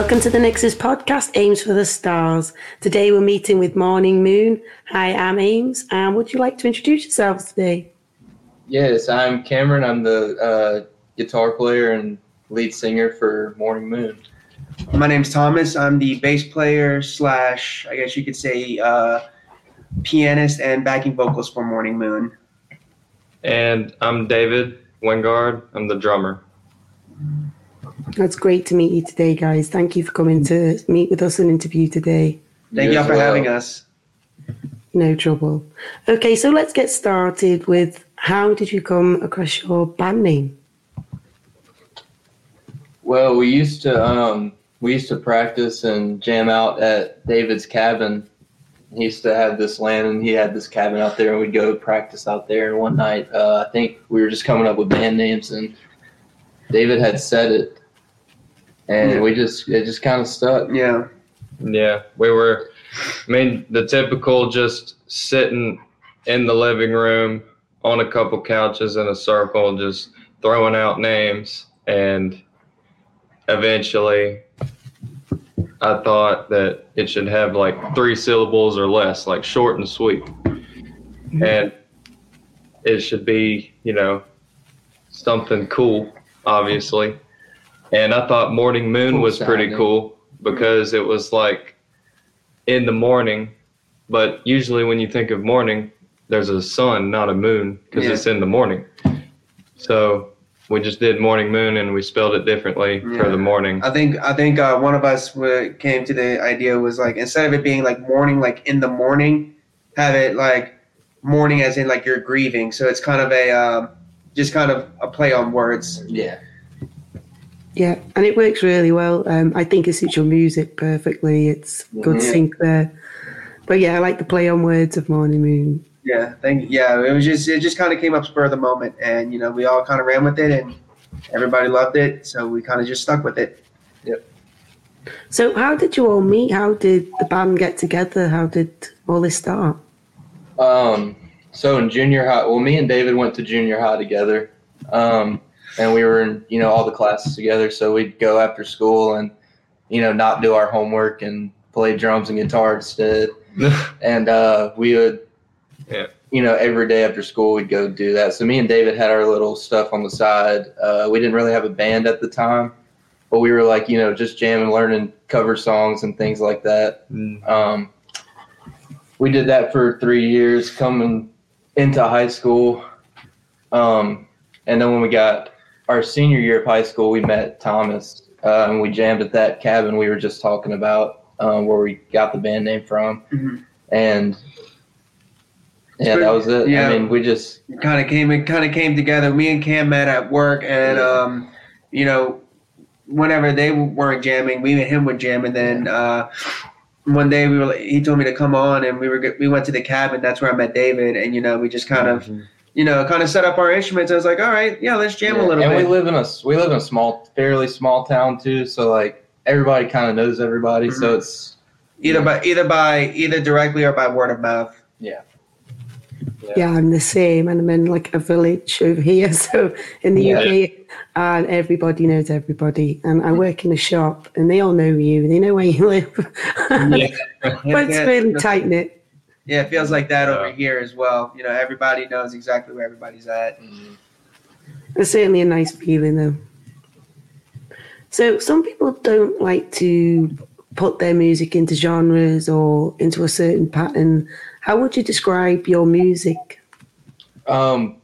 Welcome to the NYXUS podcast, Aimz for the Stars. Today we're meeting with Mourning Moon. Hi, I'm Aimz, and would you like to introduce yourselves today? Yes, I'm Cameron. I'm the uh, guitar player and lead singer for Mourning Moon. My name's Thomas. I'm the bass player slash, I guess you could say, uh, pianist and backing vocals for Mourning Moon. And I'm David Wingard. I'm the drummer. That's great to meet you today, guys. Thank you for coming to meet with us and interview today. Thank You y'all for well. having us. No trouble. Okay, so let's get started with how did you come across your band name? Well, we used to um, we used to practice and jam out at David's cabin. He used to have this land, and he had this cabin out there, and we'd go to practice out there. And one night, uh, I think we were just coming up with band names, and David had said it, and Yeah. we just it just kind of stuck. Yeah. Yeah, we were, I mean, the typical just sitting in the living room on a couple couches in a circle, just throwing out names. And eventually, I thought that it should have like three syllables or less, like short and sweet. Mm-hmm. And it should be, you know, something cool, obviously. And I thought Morning Moon Cool was pretty cool because it was like in the morning. But usually, when you think of morning, there's a sun, not a moon, because Yeah. it's in the morning. So we just did Morning Moon and we spelled it differently for the morning. I think I think uh, one of us w- came to the idea was like instead of it being like morning, like in the morning, have it like morning as in like you're grieving. So it's kind of a um, just kind of a play on words. Yeah. Yeah, and it works really well. Um, I think it suits your music perfectly. It's good Yeah. sync there. But yeah, I like the play on words of Mourning Moon. Yeah, thank yeah. It was just it just kind of came up spur of the moment, and you know we all kind of ran with it, and everybody loved it, so we kind of just stuck with it. Yep. So, how did you all meet? How did the band get together? How did all this start? Um, so in junior high, well, me and David went to junior high together, um, and we were in you know all the classes together. So we'd go after school and you know not do our homework and play drums and guitar instead. And uh, we would, Yeah. you know, every day after school we'd go do that. So me and David had our little stuff on the side. Uh, we didn't really have a band at the time, but we were like you know just jamming, learning cover songs and things like that. Mm. Um, we did that for three years, coming into high school. Um, and then when we got our senior year of high school, we met Thomas uh, and we jammed at that cabin we were just talking about, um, where we got the band name from. Mhm. And yeah, that was it. Yeah. I mean, we just Kind of came it kind of came together. Me and Cam met at work, and Yeah. um, you know, whenever they weren't jamming, we and him would jam, and then. Uh, one day we were he told me to come on and we were we went to the cabin that's where I met David and you know we just kind of mm-hmm. you know kind of set up our instruments I was like all right yeah let's jam yeah. a little and bit we live in a we live in a small, fairly small town too. So like everybody kind of knows everybody. So mm-hmm. it's either by either by either directly or by word of mouth yeah. Yeah, I'm the same, and I'm in like a village over here. So in the Yeah. UK, and everybody knows everybody. And I work in a shop, and they all know you. They know where you live. Yeah. but it's really tight knit. Yeah, it feels like that over here as well. You know, everybody knows exactly where everybody's at. Mhm. It's certainly a nice feeling, though. So some people don't like to put their music into genres or into a certain pattern. How would you describe your music? Um,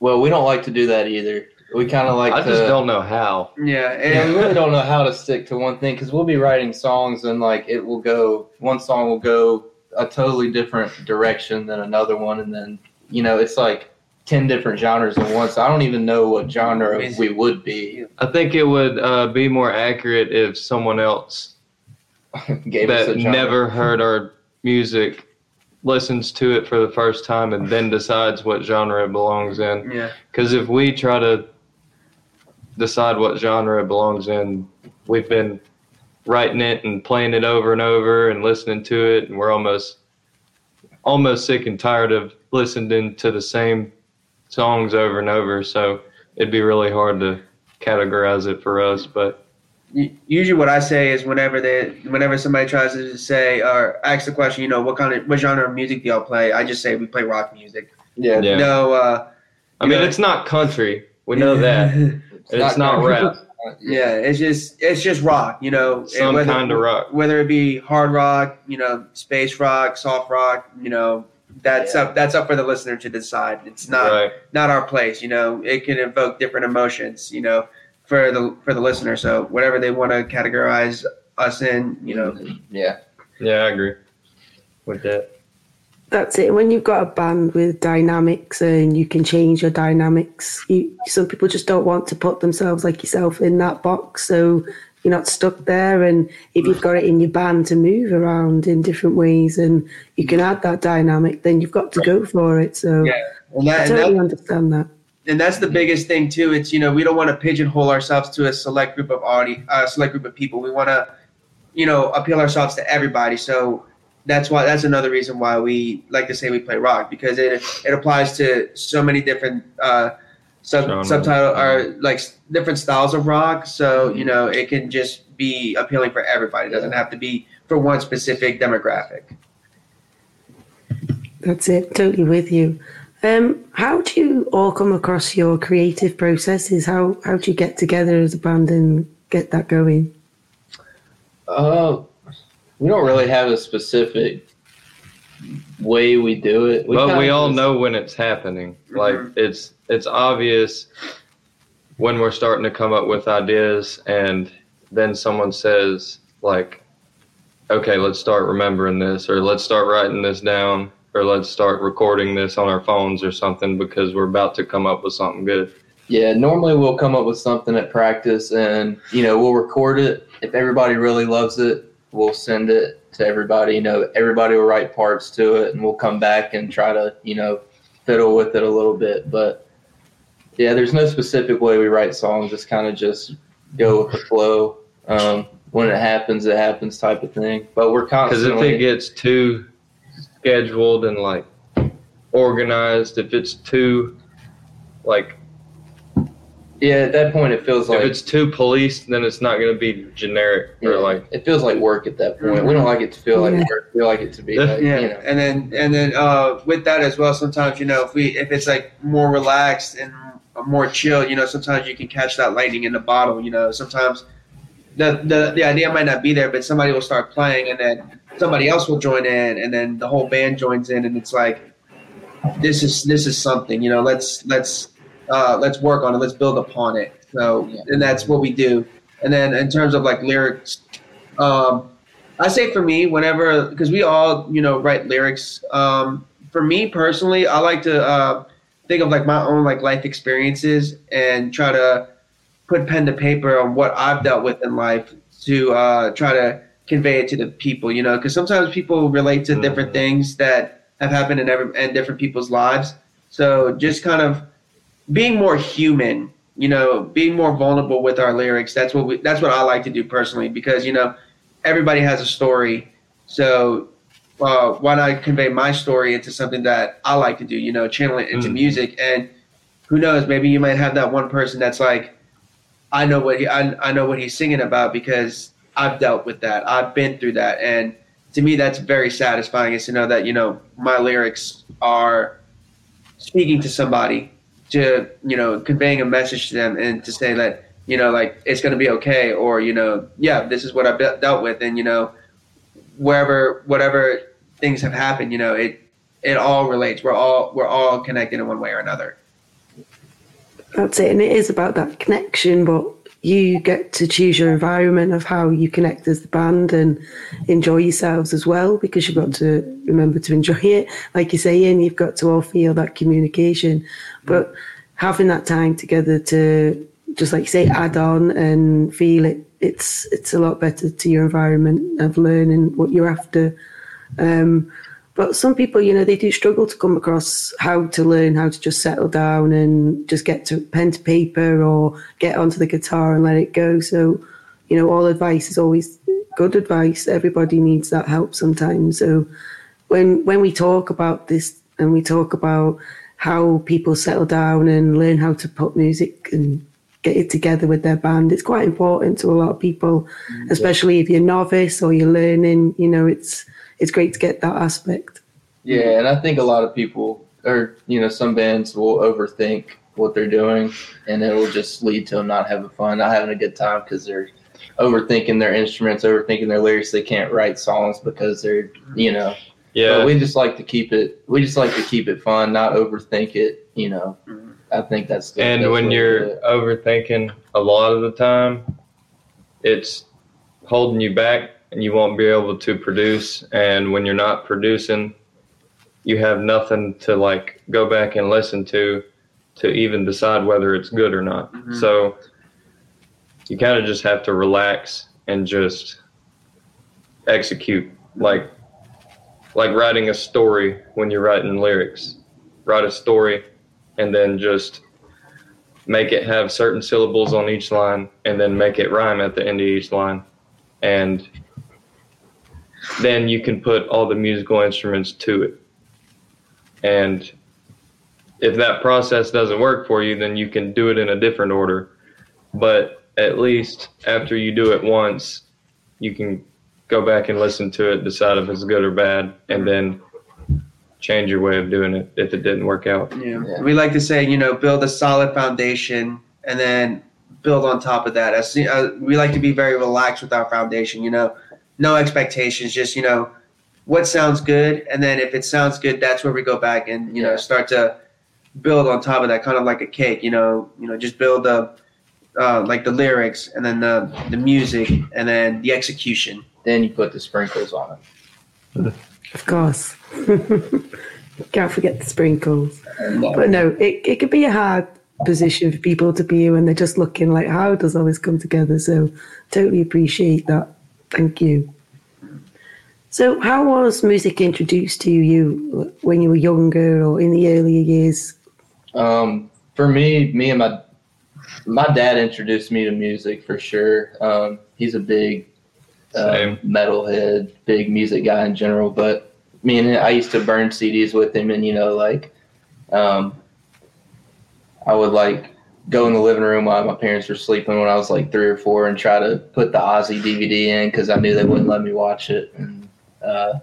well, we don't like to do that either. We kind of like I to. just don't know how. Yeah, Yeah, we really don't know how to stick to one thing because we'll be writing songs and like it will go. One song will go a totally different direction than another one, and then you know it's like ten different genres in one. So I don't even know what genre we would be. I think it would uh, be more accurate if someone else Gave us a that genre. never heard our music listens to it for the first time and then decides what genre it belongs in. yeah, Because if we try to decide what genre it belongs in, we've been writing it and playing it over and over and listening to it, and we're almost almost sick and tired of listening to the same songs over and over. So it'd be really hard to categorize it for us. But usually what I say is whenever they whenever somebody tries to say or ask the question, you know, what kind of what genre of music do y'all play? I just say we play rock music. Yeah. Yeah. No, uh, I mean, Yeah. it's not country. We know that. It's not rap. yeah, it's just it's just rock, you know. Some whether- kind of rock. whether it be hard rock, you know, space rock, soft rock, you know, that's Yeah. up that's up for the listener to decide. It's not right. not our place, you know. It can evoke different emotions, you know, for the for the listener. So whatever they want to categorize us in, you know. Yeah. Yeah, I agree with that. That's it. When you've got a band with dynamics and you can change your dynamics, you, some people just don't want to put themselves like yourself in that box. So you're not stuck there. And if you've got it in your band to move around in different ways and you can add that dynamic, then you've got to go for it. So Yeah. And I that, and that totally understand that. And that's the biggest thing too. It's you know we don't want to pigeonhole ourselves to a select group of audi, uh, select group of people. We want to, you know, appeal ourselves to everybody. So that's why that's another reason why we like to say we play rock because it it applies to so many different uh, sub Genres. subtitle or like different styles of rock. So you know it can just be appealing for everybody. It doesn't have to be for one specific demographic. That's it. Totally with you. Um, how do you all come across your creative processes? How how do you get together as a band and get that going? Uh, we don't really have a specific way we do it. but we all just- know when it's happening. Like Mhm. it's it's obvious when we're starting to come up with ideas, and then someone says like, "Okay, let's start remembering this, or let's start writing this down, or let's start recording this on our phones or something because we're about to come up with something good." Yeah, normally we'll come up with something at practice and, you know, we'll record it. If everybody really loves it, we'll send it to everybody. You know, everybody will write parts to it and we'll come back and try to, you know, fiddle with it a little bit. But yeah, there's no specific way we write songs. It's kind of just go with the flow. Um, when it happens, it happens type of thing. But we're constantly. Because if it gets too scheduled and like organized, if it's too like yeah, at that point, it feels like if it's too policed, then it's not going to be generic yeah, or like it feels like work at that point. We don't like it to feel like Yeah. work. We like it to be Yeah. like, yeah you know. and then and then uh with that as well sometimes you know if we if it's like more relaxed and more chill you know sometimes you can catch that lightning in the bottle you know sometimes the the, the idea might not be there but somebody will start playing and then somebody else will join in and then the whole band joins in and it's like this is this is something you know let's let's uh let's work on it let's build upon it so Yeah. and that's what we do and then in terms of like lyrics um I say for me, whenever because we all you know write lyrics. Um, for me personally, I like to uh, think of like my own like life experiences and try to put pen to paper on what I've dealt with in life to uh, try to convey it to the people. You know, because sometimes people relate to different Mhm. things that have happened in every in different people's lives. So just kind of being more human. You know, being more vulnerable with our lyrics. That's what we. That's what I like to do personally because you know everybody has a story. So uh, why not convey my story into something that I like to do? You know, channel it into Mhm. music, and who knows? Maybe you might have that one person that's like, I know what he, I, I know what he's singing about because I've dealt with that. I've been through that, and to me, that's very satisfying. Is to know that you know my lyrics are speaking to somebody, to you know, conveying a message to them, and to say that you know, like it's going to be okay, or you know, yeah, this is what I've de- dealt with, and you know, wherever, whatever things have happened, you know, it it all relates. We're all we're all connected in one way or another. That's it. And it is about that connection, but you get to choose your environment of how you connect as the band and enjoy yourselves as well because you've got to remember to enjoy it. Like you're saying, you've got to all feel that communication. But having that time together to just like you say, add on and feel it, it's it's a lot better to your environment of learning what you're after. Um, but some people, you know, they do struggle to come across how to learn how to just settle down and just get to pen to paper or get onto the guitar and let it go. So, you know, all advice is always good advice. Everybody needs that help sometimes. So when when we talk about this and we talk about how people settle down and learn how to put music and get it together with their band. It's quite important to a lot of people, mm, especially if you're novice or you're learning. You know, it's it's great to get that aspect. Yeah, and I think a lot of people, or you know, some bands will overthink what they're doing, and it will just lead to them not having fun, not having a good time because they're overthinking their instruments, overthinking their lyrics. They can't write songs because they're, you know. Yeah. But we just like to keep it. We just like to keep it fun, not overthink it. You know. I think that's. The and best when way to do you're overthinking a lot of the time, it's holding you back and you won't be able to produce. And when you're not producing, you have nothing to like go back and listen to to even decide whether it's good or not. Mhm. So you kind of just have to relax and just execute like like writing a story when you're writing lyrics. Write a story and then just make it have certain syllables on each line and then make it rhyme at the end of each line and then you can put all the musical instruments to it and if that process doesn't work for you then you can do it in a different order but at least after you do it once you can go back and listen to it decide if it's good or bad and then change your way of doing it if it didn't work out Yeah. Yeah. We like to say, you know, build a solid foundation and then build on top of that. As, uh, we like to be very relaxed with our foundation, you know, no expectations, just, you know, what sounds good. And then if it sounds good, that's where we go back and, you know, start to build on top of that, kind of like a cake, you know, you know, just build the, uh, like the lyrics and then the, the music and then the execution. then you put the sprinkles on it. Of course. Can't forget the sprinkles. But no, it, it could be a hard position for people to be when they're just looking like, how does all this come together? So totally appreciate that. Thank you. So how was music introduced to you when you were younger or in the earlier years? Um, for me, me and my my dad introduced me to music for sure. Um, he's a big Same. um, metalhead, big music guy in general. But me and him, I used to burn CDs with him, and you know, like, um, I would like go in the living room while my parents were sleeping when I was like three or four, and try to put the Ozzy DVD in because I knew they wouldn't let me watch it. And, uh,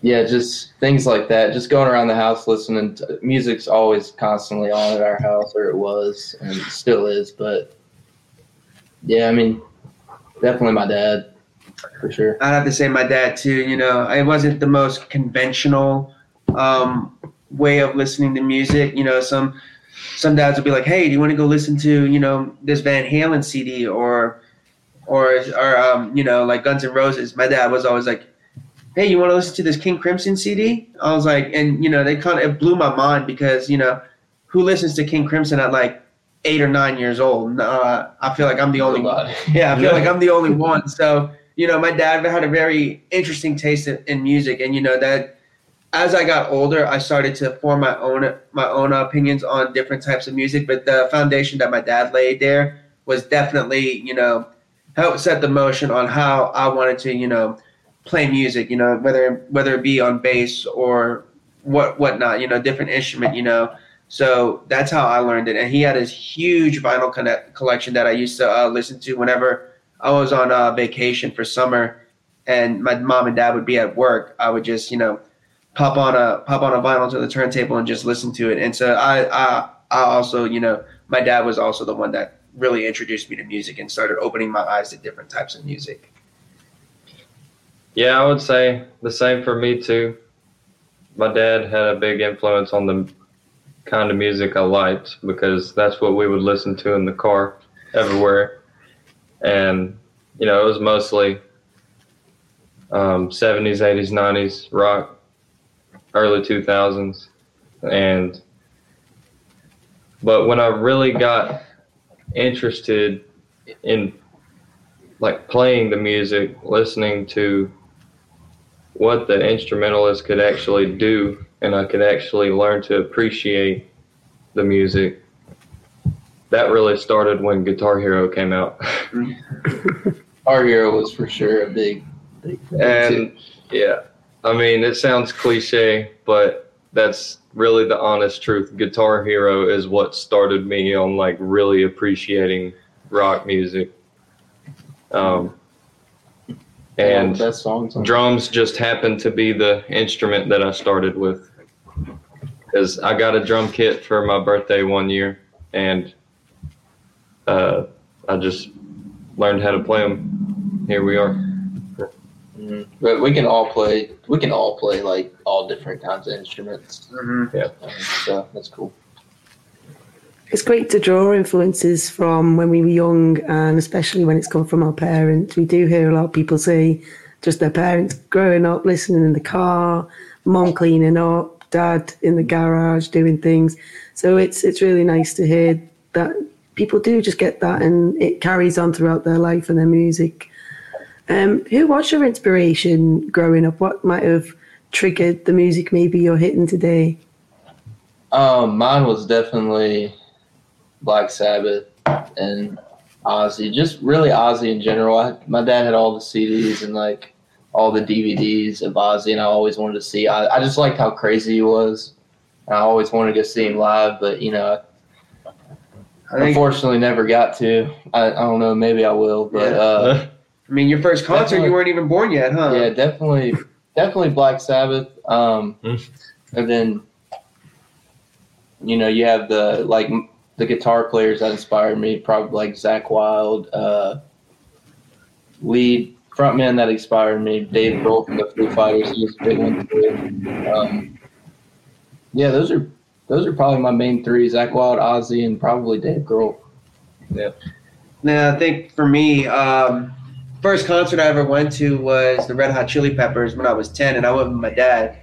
yeah, just things like that. Just going around the house listening. To, music's always constantly on at our house, or it was, and still is. But yeah, I mean, definitely my dad, for sure. I'd have to say my dad too. You know, it wasn't the most conventional um, way of listening to music. You know, some some dads would be like, "Hey, do you want to go listen to you know this Van Halen CD or or or um, you know like Guns N' Roses?" My dad was always like, "Hey, you want to listen to this King Crimson CD?" I was like, and you know, they kind of it blew my mind because you know, who listens to King Crimson at like eight or nine years old? Uh, I feel like I'm the only one. Yeah, I feel like I'm the only one. So, you know, my dad had a very interesting taste in, in music, and you know that as I got older, I started to form my own my own opinions on different types of music. But the foundation that my dad laid there was definitely, you know, helped set the motion on how I wanted to, you know, play music. You know, whether whether it be on bass or what whatnot, you know, different instrument, you know. So that's how I learned it. And he had this huge vinyl connect, collection that I used to uh, listen to whenever I was on uh, vacation for summer, and my mom and dad would be at work. I would just, you know, pop on a pop on a vinyl to the turntable and just listen to it. And so I, I, I also, you know, my dad was also the one that really introduced me to music and started opening my eyes to different types of music. Yeah, I would say the same for me too. My dad had a big influence on the kind of music I liked because that's what we would listen to in the car everywhere. And, you know, it was mostly um, 70s, 80s, 90s rock, early 2000s. And, but when I really got interested in like playing the music, listening to what the instrumentalist could actually do, and I could actually learn to appreciate the music. That really started when Guitar Hero came out. Our hero was for sure a big, big fan, too. and yeah, I mean, it sounds cliche, but that's really the honest truth. Guitar Hero is what started me on like really appreciating rock music. Um, and songs. drums just happened to be the instrument that I started with. Because I got a drum kit for my birthday one year, and uh, I just learned how to play them. Here we are. Mhm. But we can all play. We can all play like all different kinds of instruments. Mhm. Um, so that's cool. It's great to draw influences from when we were young, and especially when it's come from our parents. We do hear a lot of people say just their parents growing up, listening in the car, mom cleaning up, dad in the garage doing things. So it's it's really nice to hear that people do just get that, and it carries on throughout their life and their music. Um, who was your inspiration growing up? What might have triggered the music maybe you're hitting today? Um, mine was definitely Black Sabbath and Ozzy. Just really Ozzy in general. I, my dad had all the CDs and like all the DVDs of Ozzy, and I always wanted to see. I, I just liked how crazy he was. And I always wanted to go see him live, but you know, I think. unfortunately, never got to. I, I don't know. Maybe I will, but Yeah. uh, I mean, your first concert, Definitely. you weren't even born yet, huh? yeah, definitely, definitely Black Sabbath. Um, Hmm. and then, you know, you have the like the guitar players that inspired me, probably like Zakk Wylde, uh, lead frontman that inspired me, Dave Grohl from the Foo Fighters. He was a big one too. Um, yeah, those are those are probably my main three: Zakk Wylde, Ozzy, and probably Dave Grohl. Yeah. Now, I think for me, um, first concert I ever went to was the Red Hot Chili Peppers when I was 10, and I went with my dad.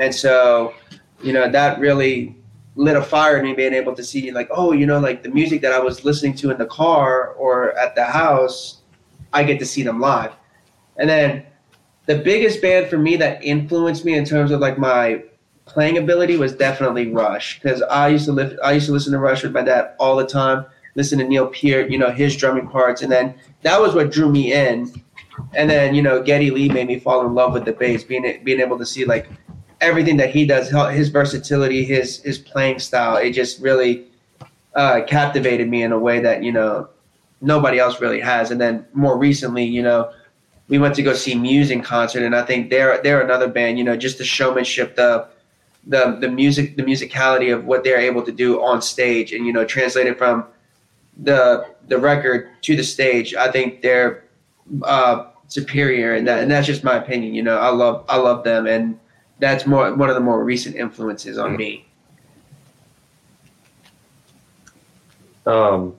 And so, you know, that really lit a fire in me being able to see, like, oh, you know, like the music that I was listening to in the car or at the house, I get to see them live. And then the biggest band for me that influenced me in terms of like my playing ability was definitely Rush because I used to live, I used to listen to Rush with my dad all the time listen to Neil Peart, you know, his drumming parts, and then that was what drew me in. And then you know, Geddy Lee made me fall in love with the bass, being being able to see like everything that he does, his versatility, his his playing style. It just really uh, captivated me in a way that you know nobody else really has. And then more recently, you know, we went to go see Muse in concert, and I think they're they're another band. You know, just the showmanship, the the the music, the musicality of what they're able to do on stage, and you know, translated from the the record to the stage, I think they're uh, superior, and that and that's just my opinion. You know, I love I love them, and that's more one of the more recent influences on me. Um,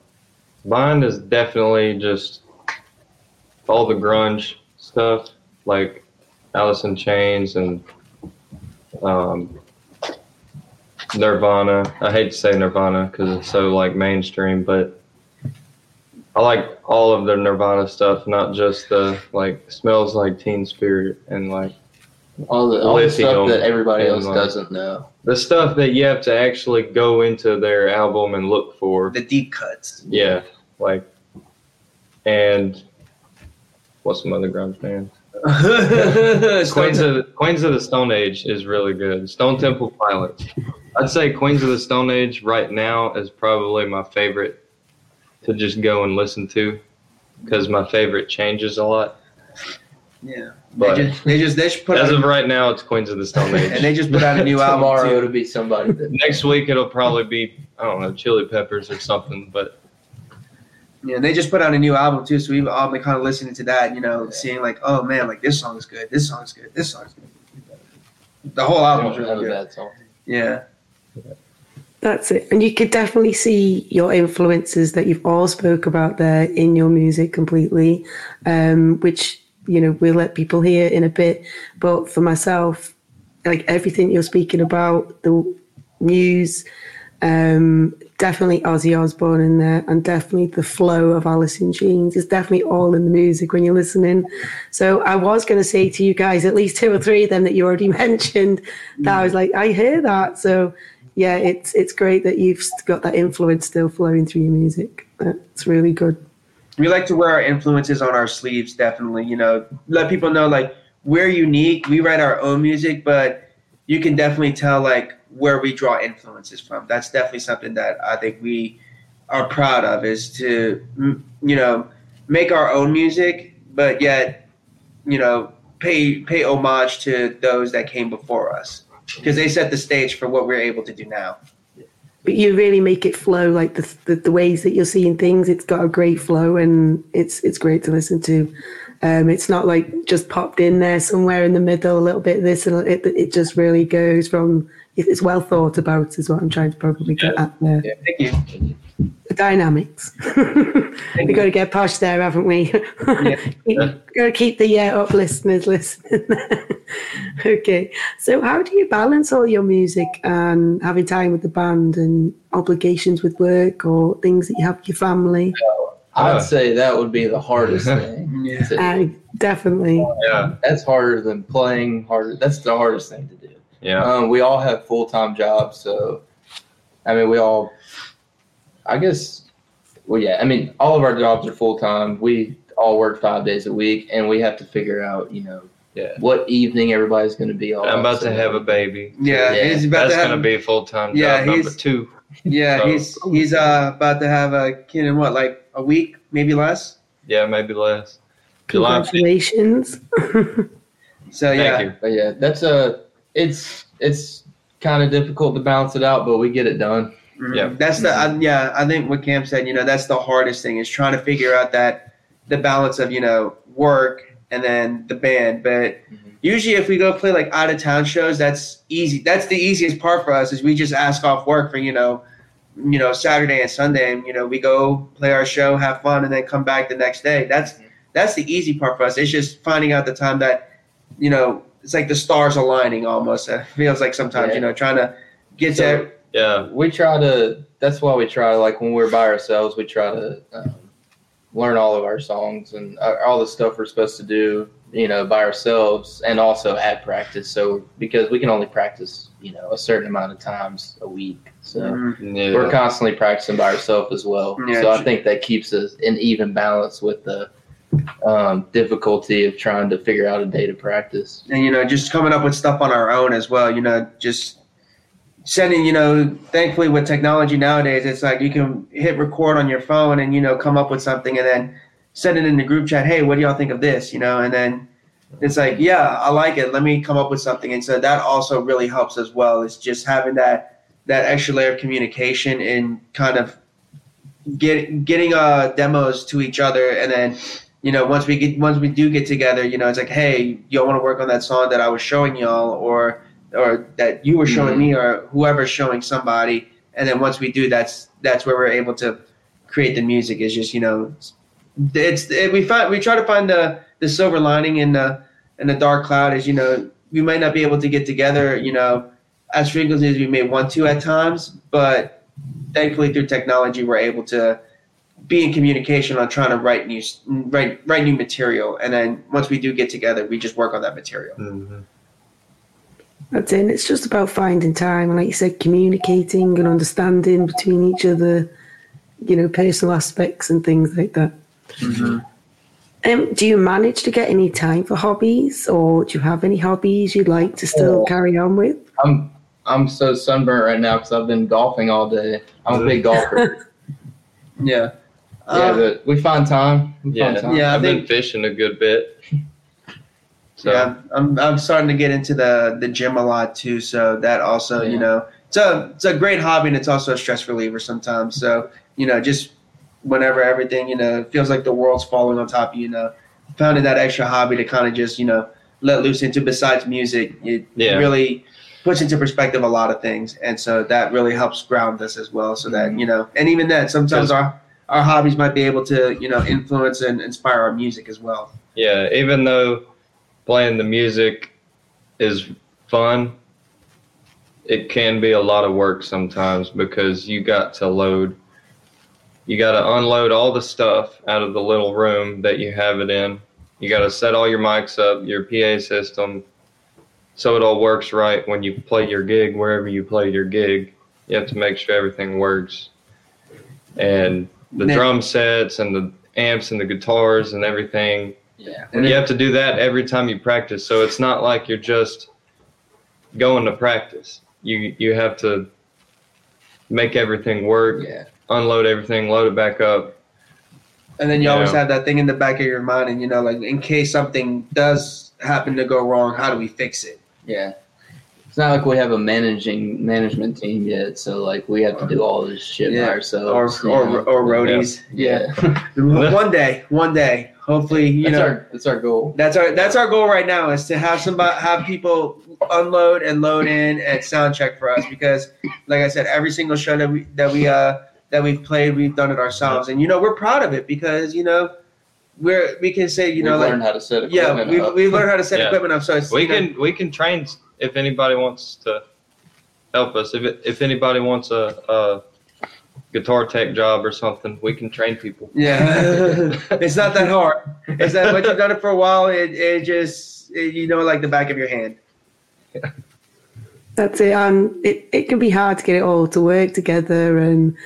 mine is definitely just all the grunge stuff, like Alice in Chains and um, Nirvana. I hate to say Nirvana because it's so like mainstream, but I like all of the Nirvana stuff, not just the like smells like Teen Spirit and like All the, all the stuff that everybody else like- doesn't know. the stuff that you have to actually go into their album and look for. The deep cuts. Yeah, like, and what's some other grunge band? Queens of the, Queens of the Stone Age is really good. Stone Temple Pilots. I'd say Queens of the Stone Age right now is probably my favorite to just go and listen to because my favorite changes a lot. yeah, But they just they just they just put as out, of right now, it's Queens of the Stone Age, and they just put out a new album Tomorrow too. it'll be somebody that Next week it'll probably be I don't know Chili Peppers or something, but Yeah, they just put out a new album too, so we've all been kind of listening to that, you know, seeing like, oh man, like this song's good, this song's good, this song's good. The whole I album's don't really a good. bad song. Yeah, That's it. And you could definitely see your influences that you've all spoke about there in your music completely, um, which, you know, we'll let people hear in a bit. But for myself, like everything you're speaking about, the Muse, um, definitely Ozzy Osbourne in there, and definitely the flow of Alice in Chains is definitely all in the music when you're listening. So I was going to say to you guys, at least two or three of them that you already mentioned, that I was like, I hear that. So yeah, it's it's great that you've got that influence still flowing through your music. It's really good. we like to wear our influences on our sleeves, definitely. You know, let people know like we're unique. We write our own music, but you can definitely tell like where we draw influences from. That's definitely something that I think we are proud of is to you know make our own music, but yet you know pay pay homage to those that came before us because they set the stage for what we're able to do now. But you really make it flow, like the, the the ways that you're seeing things. It's got a great flow, and it's it's great to listen to. Um, it's not like just popped in there somewhere in the middle, a little bit of this, and it it just really goes from. It's well thought about, is what I'm trying to probably get at there. Yeah, thank you. The dynamics. We've got to get posh there, haven't we? Yeah. got to keep the yeah up listeners listening. okay, so how do you balance all your music and having time with the band and obligations with work or things that you have with your family? I'd say that would be the hardest thing. Yeah. to- Uh, definitely. Yeah. that's harder than playing harder. That's the hardest thing to do. Yeah. Um, we all have full time jobs, so I mean, we all, I guess, well, yeah. I mean, all of our jobs are full time. We all work five days a week, and we have to figure out, you know, Yeah. what evening everybody's going to be on. I'm about so- to have a baby. Yeah, Yeah, he's about That's to have. gonna be full time Yeah, job number he's- two. yeah, so- he's he's uh about to have a kid in what like a week, maybe less. Yeah, maybe less. Congratulations. So Thank yeah, you. But yeah, that's a. It's it's kind of difficult to balance it out, but we get it done. Mhm. Yeah. That's the I, yeah. I think what Cam said. You know, that's the hardest thing is trying to figure out that the balance of you know work and then the band. But Mhm. usually, if we go play like out of town shows, that's easy. That's the easiest part for us is we just ask off work for you know, you know Saturday and Sunday, and you know we go play our show, have fun, and then come back the next day. That's that's the easy part for us. It's just finding out the time that you know it's like the stars aligning almost. It feels like sometimes Yeah. you know trying to get So- to Yeah. we try to that's why we try to, like when we're by ourselves we try to um, learn all of our songs and uh, all the stuff we're supposed to do you know by ourselves and also at practice so because we can only practice you know a certain amount of times a week so Mhm. Yeah. we're constantly practicing by ourselves as well Yeah, so i think that keeps us in even balance with the um, difficulty of trying to figure out a day to practice and you know just coming up with stuff on our own as well you know just sending you know thankfully with technology nowadays it's like you can hit record on your phone and you know come up with something and then send it in the group chat hey what do y'all think of this? You know and then it's like yeah i like it. Let me come up with something. And so that also really helps as well. It's just having that that extra layer of communication and kind of get getting uh demos to each other. And then you know, once we get once we do get together, you know, it's like, hey, y'all want to work on that song that I was showing y'all, or or that you were showing me, or whoever's showing somebody, and then once we do, that's that's where we're able to create the music. Is just you know, it's it, we find we try to find the the silver lining in the in the dark cloud. Is you know, we might not be able to get together, you know, as frequently as we may want to at times, but thankfully through technology, we're able to be in communication on trying to write new write write new material, and then once we do get together, we just work on that material. Mhm. That's it. And It's just about finding time, and like you said, communicating and understanding between each other, you know, personal aspects and things like that. Um, do you manage to get any time for hobbies, or do you have any hobbies you'd like to still Oh. carry on with? i'm i'm so sunburnt right now because i've been golfing all day i'm a big golfer Yeah, Yeah, Uh, but we find time. We Yeah. find time. Yeah, I I've been fishing a good bit. So yeah. I'm I'm starting to get into the the gym a lot too, so that also you know it's a it's a great hobby and it's also a stress reliever sometimes. So you know just whenever everything you know feels like the world's falling on top of you, you know, finding that extra hobby to kind of just you know let loose into besides music, it Yeah. really puts into perspective a lot of things, and so that really helps ground us as well. So that mm-hmm. you know, and even then, sometimes our our hobbies might be able to you know influence and inspire our music as well. yeah, even though playing the music is fun, it can be a lot of work sometimes because you got to load you got to unload all the stuff out of the little room that you have it in. You got to set all your mics up, your PA system, so it all works right when you play your gig, wherever you play your gig. You have to make sure everything works. And the Now- drum sets and the amps and the guitars and everything Yeah. and you have to do that every time you practice. So it's not like you're just going to practice. You you have to make everything work, Yeah. unload everything, load it back up. And then you always Yeah. have that thing in the back of your mind, and you know, like in case something does happen to go wrong, how do we fix it? Yeah. It's not like we have a managing management team yet, so like we have to do all this shit Yeah. by ourselves. you or, know? or roadies. yeah. one day, one day, hopefully, you that's know, our that's our goal. that's our that's our goal right now is to have somebody have people unload and load in and sound check for us because, like I said, every single show that we that we uh that we've played, we've done it ourselves, and you know, we're proud of it because you know, we're we can say you know We've like learned how to set yeah, equipment we up. we learned how to set Yeah. equipment up, so it's We you know, can we can train if anybody wants to help us. If it, if anybody wants a, a guitar tech job or something, we can train people. Yeah, it's not that hard. It's that once you've done it for a while, it, it just it, you know like the back of your hand. That's it. And it, it can be hard to get it all to work together and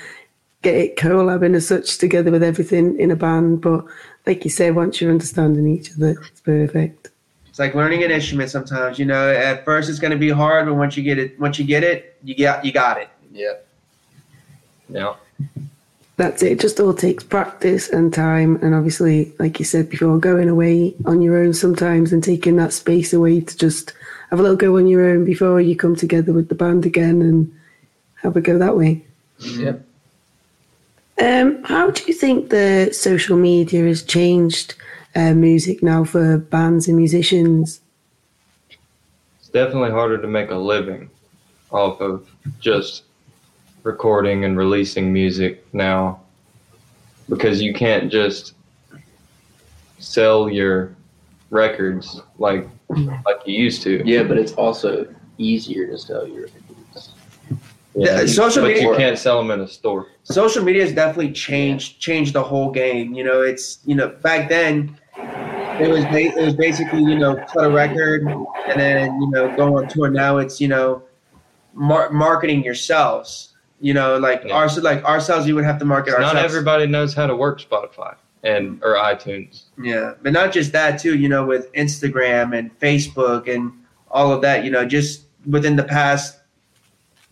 get it collabing as such together with everything in a band. But like you say, once you're understanding each other, it's perfect. It's like learning an instrument. Sometimes you know at first it's going to be hard, but once you get it, once you get it, you got you got it. yeah. Yeah. That's it. It just all takes practice and time. And obviously, like you said before, going away on your own sometimes and taking that space away to just have a little go on your own before you come together with the band again and have a go that way. Yep. Um, how do you think the social media has changed uh, music now for bands and musicians? It's definitely harder to make a living off of just recording and releasing music now because you can't just sell your records like like you used to. Yeah, but it's also easier to sell your records. Yeah, social but media- you can't sell them in a store. Social media has definitely changed changed the whole game. You know, it's you know back then it was ba- it was basically you know cut a record and then you know go on tour. Now it's you know mar- marketing yourselves. You know, like Yeah. ours like ourselves, you would have to market Not ourselves. everybody knows how to work Spotify and or iTunes. Yeah, but not just that too. You know, with Instagram and Facebook and all of that. You know, just within the past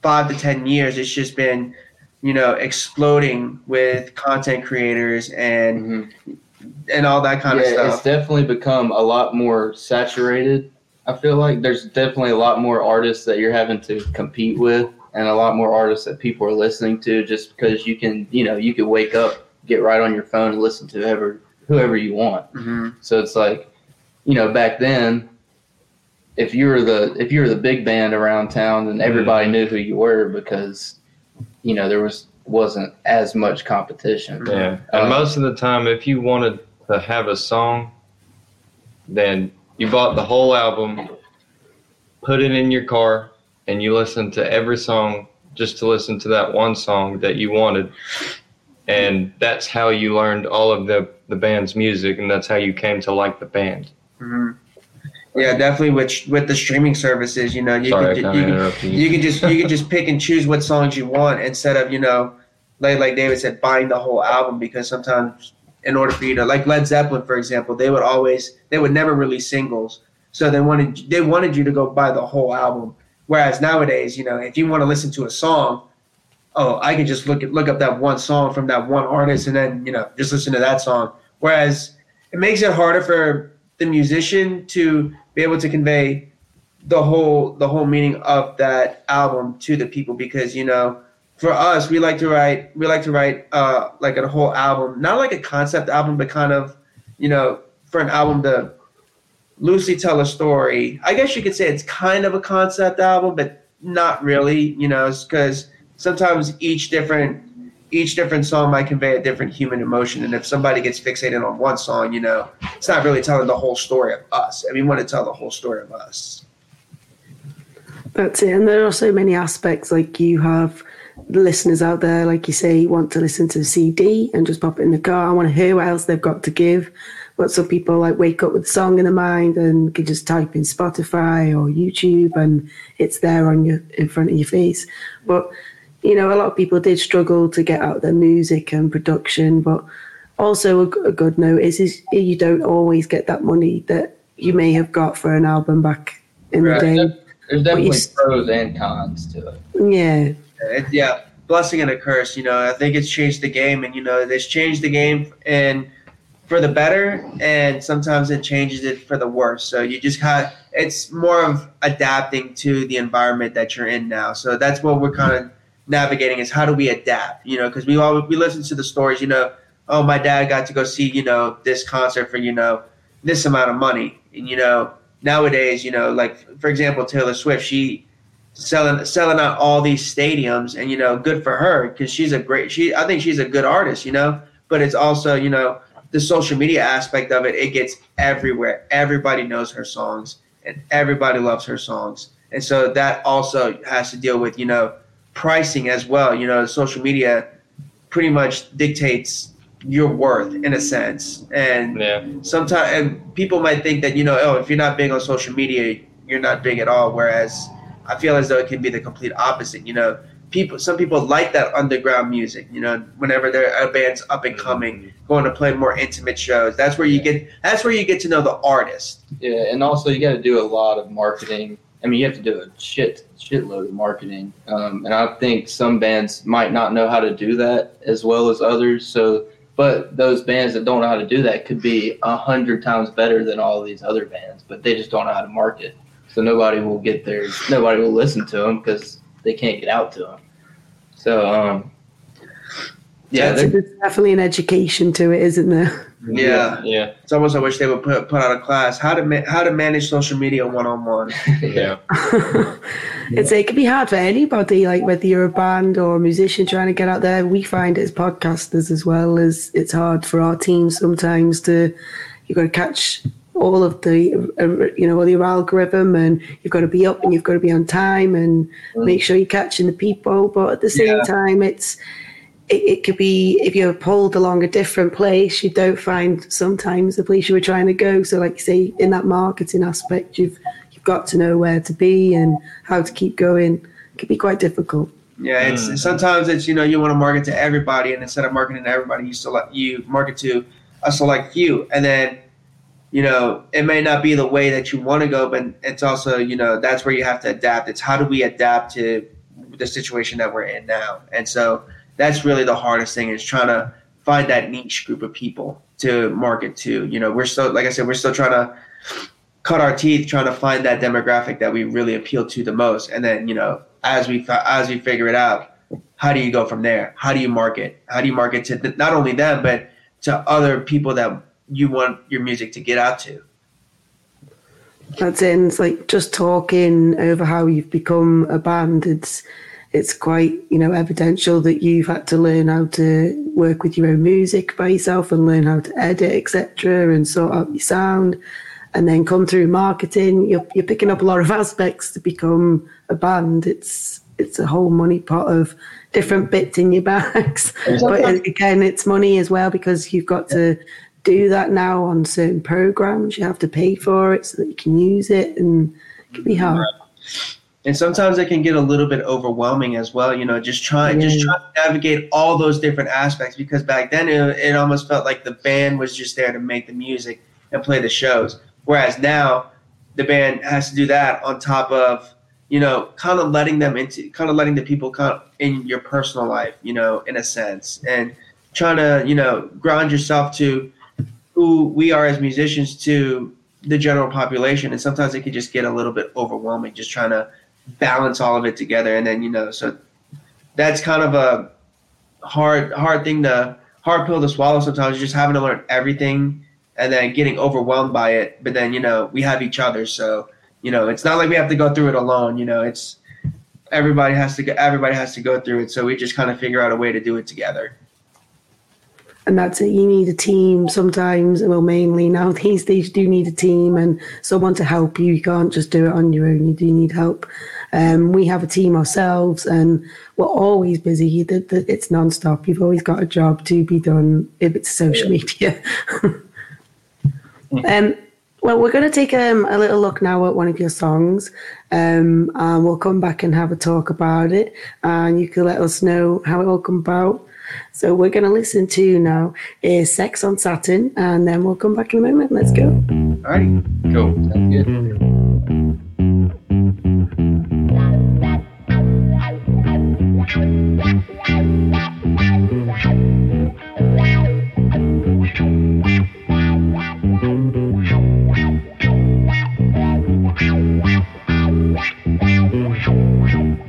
five to ten years, it's just been you know exploding with content creators and mm-hmm. and all that kind yeah, of stuff. it's definitely become a lot more saturated. I feel like there's definitely a lot more artists that you're having to compete with, and a lot more artists that people are listening to just because you can, you know, you could wake up, get right on your phone, and listen to whoever whoever you want. hmm So it's like, you know, back then, if you were the if you were the big band around town, then everybody knew who you were because, you know, there was wasn't as much competition. Yeah. And Uh, most of the time, if you wanted to have a song, then you bought the whole album, put it in your car, and you listened to every song just to listen to that one song that you wanted. And that's how you learned all of the, the band's music, and that's how you came to like the band. hmm Yeah, definitely. With with the streaming services, you know, you Sorry, can, you, of can- interrupted you. you can just you can just pick and choose what songs you want instead of you know like like david said buying the whole album because sometimes in order for you to like led zeppelin for example they would always they would never release singles so they wanted they wanted you to go buy the whole album whereas nowadays you know if you want to listen to a song oh i can just look at look up that one song from that one artist and then you know just listen to that song. Whereas it makes it harder for the musician to be able to convey the whole the whole meaning of that album to the people because you know for us we like to write we like to write uh like a whole album not like a concept album but kind of you know for an album to loosely tell a story i guess you could say it's kind of a concept album but not really you know because sometimes each different each different song might convey a different human emotion and if somebody gets fixated on one song you know it's not really telling the whole story of us and we want to tell the whole story of us That's it. And there are so many aspects. Like you have listeners out there, like you say, want to listen to the CD and just pop it in the car. I want to hear what else they've got to give. But some people like wake up with a song in their mind and can just type in Spotify or YouTube and it's there on your in front of your face. But you know, a lot of people did struggle to get out their music and production. But also a good note is, is you don't always get that money that you may have got for an album back in Right. the day. There's definitely pros and cons to it. Yeah. It, yeah, blessing and a curse. You know, I think it's changed the game, and you know, it's changed the game and for the better, and sometimes it changes it for the worse. So you just have it's more of adapting to the environment that you're in now. So that's what we're kind of navigating is how do we adapt? You know, because we all we listen to the stories. You know, oh, my dad got to go see you know this concert for you know this amount of money, and you know nowadays, you know, like for example, Taylor Swift, she selling selling out all these stadiums and you know good for her because she's a great she i think she's a good artist you know but it's also you know the social media aspect of it it gets everywhere. Everybody knows her songs and everybody loves her songs. And so that also has to deal with you know pricing as well. You know social media pretty much dictates your worth in a sense. And Yeah. sometimes and people might think that you know oh if you're not big on social media you're not big at all. Whereas i feel as though it can be the complete opposite. You know people some people like that underground music you know whenever they're a band's up and coming going to play more intimate shows that's where you get that's where you get to know the artist Yeah, and also you got to do a lot of marketing. I mean, you have to do a shit shitload of marketing, um, and I think some bands might not know how to do that as well as others. So, but those bands that don't know how to do that could be a hundred times better than all these other bands, but they just don't know how to market. So nobody will get there. Nobody will listen to them because they can't get out to them. So, um, yeah, So there's definitely an education to it, isn't there? Yeah. Yeah. it's almost i wish they would put put out a class how to ma- how to manage social media one-on-one Yeah. it's it can be hard for anybody, like whether you're a band or a musician trying to get out there. We find it as podcasters as well as it's hard for our team sometimes to you've got to catch all of the uh, you know all your algorithm and you've got to be up and you've got to be on time and make sure you're catching the people. But at the same Yeah. time, it's it, it could be if you're pulled along a different place, you don't find sometimes the place you were trying to go. So, like you say, in that marketing aspect, you've you've got to know where to be and how to keep going. It can be quite difficult. Yeah, it's Mm. sometimes it's you know you want to market to everybody, and instead of marketing to everybody, you select you market to a select few, and then you know it may not be the way that you want to go, but it's also you know that's where you have to adapt. It's how do we adapt to the situation that we're in now, and so that's really the hardest thing is trying to find that niche group of people to market to. You know, we're still like I said, we're still trying to cut our teeth trying to find that demographic that we really appeal to the most, and then you know as we as we figure it out, how do you go from there? How do you market? How do you market to not only them but to other people that you want your music to get out to? That's it. And it's like just talking over how you've become a band. It's it's quite you know evidential that you've had to learn how to work with your own music by yourself and learn how to edit, etc., and sort out your sound. And then come through marketing, you're you're picking up a lot of aspects to become a band. It's it's a whole money pot of different bits in your bags. but again, it's money as well because you've got to do that now on certain programs. You have to pay for it so that you can use it, and it can be mm-hmm. hard. and sometimes it can get a little bit overwhelming as well you know just trying just trying to navigate all those different aspects because back then it, it almost felt like the band was just there to make the music and play the shows whereas now the band has to do that on top of you know kind of letting them into kind of letting the people kind of in your personal life you know in a sense and trying to you know ground yourself to who we are as musicians to the general population and sometimes it can just get a little bit overwhelming just trying to balance all of it together. And then you know so that's kind of a hard hard thing to hard pill to swallow sometimes just having to learn everything and then getting overwhelmed by it. But then you know we have each other so you know it's not like we have to go through it alone you know it's everybody has to go everybody has to go through it. So we just kind of figure out a way to do it together And that's it. You need a team sometimes. Well, mainly now these days, you do need a team and someone to help you. You can't just do it on your own. You do need help. Um, we have a team ourselves, and we're always busy. It's non-stop. You've always got a job to be done if it's social media. um, well, we're going to take um, a little look now at one of your songs, um, and we'll come back and have a talk about it, and you can let us know how it all come about. So we're going to listen to now is Sex on Saturn, and then we'll come back in a moment. Let's go. All right, cool. Good. Thank you.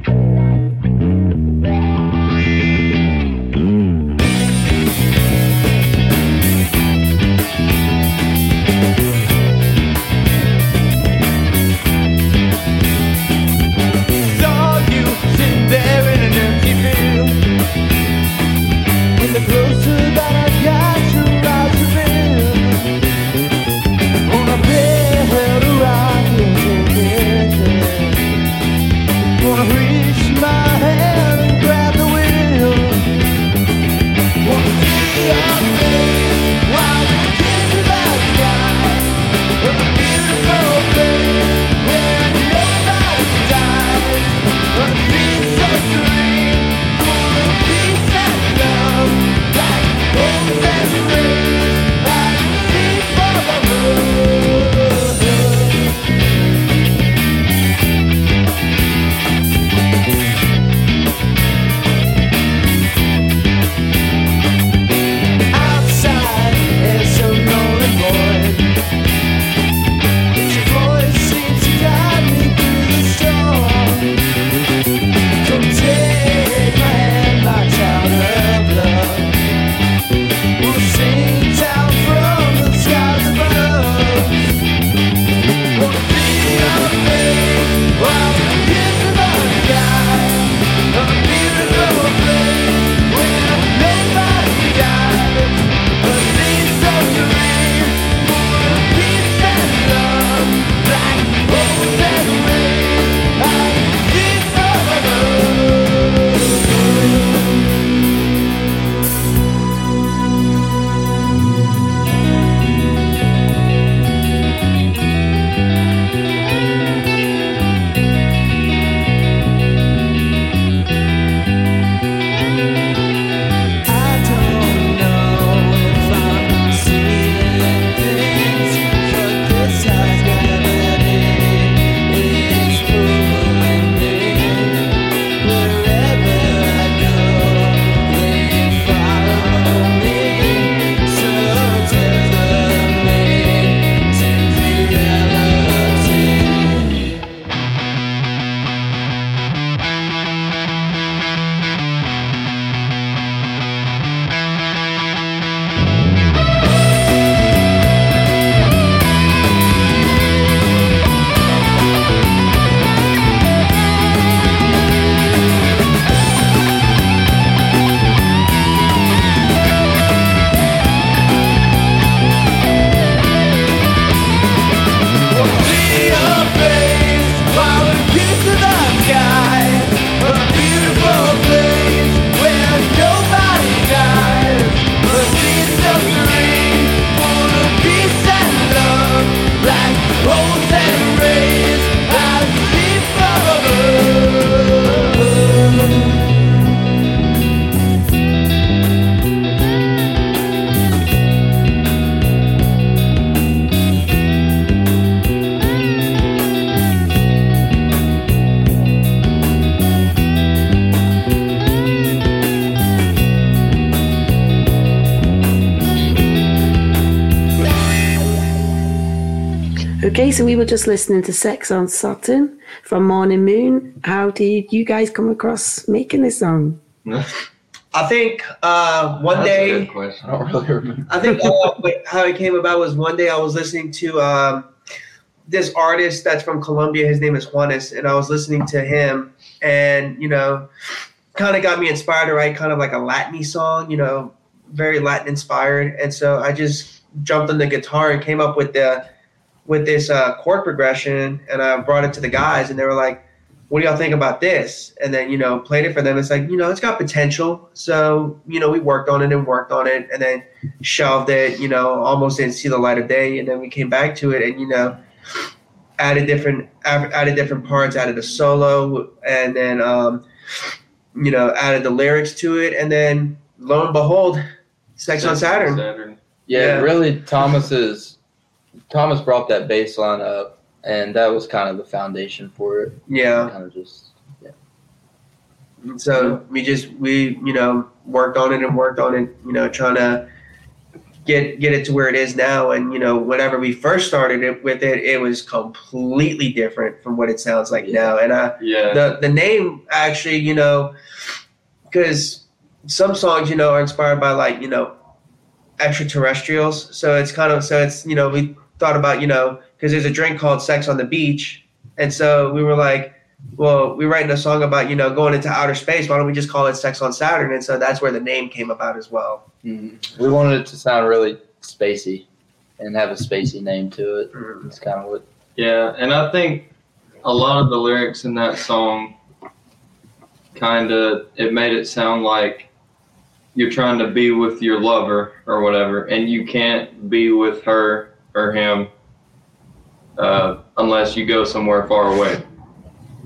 Just listening to Sex on Saturn from Mourning Moon. How did you guys come across making this song? I think uh, one That's a day good question. I don't really remember. I think uh, how it came about was one day I was listening to um, this artist that's from Colombia. His name is Juanes, and I was listening to him, and you know, kind of got me inspired to write kind of like a Latin song, you know, very Latin inspired. And so I just jumped on the guitar and came up with the with this uh, chord progression, and I brought it to the guys, and they were like, "What do y'all think about this?" And then you know, played it for them. It's like you know, it's got potential. So you know, we worked on it and worked on it, and then shelved it. You know, almost didn't see the light of day, and then we came back to it, and you know, added different added different parts, added a solo, and then um, you know, added the lyrics to it, and then lo and behold, Sex on Saturn. Yeah, Yeah. really, Thomas's Thomas brought that bassline up, and that was kind of the foundation for it. Yeah. Kind of just yeah. So we just we you know worked on it and worked on it, you know, trying to get get it to where it is now. And you know, whenever we first started it with it, it was completely different from what it sounds like Yeah. now. And I Yeah. the the name actually, you know, because some songs, you know, are inspired by like you know extraterrestrials. So it's kind of so it's you know we thought about you know because there's a drink called Sex on the Beach, and so we were like, well, we're writing a song about you know going into outer space. Why don't we just call it Sex on Saturn? And so that's where the name came about as well. Mhm. We wanted it to sound really spacey and have a spacey name to it. It's kind of what. Yeah, and I think a lot of the lyrics in that song kind of it made it sound like you're trying to be with your lover or whatever, and you can't be with her or him uh, unless you go somewhere far away.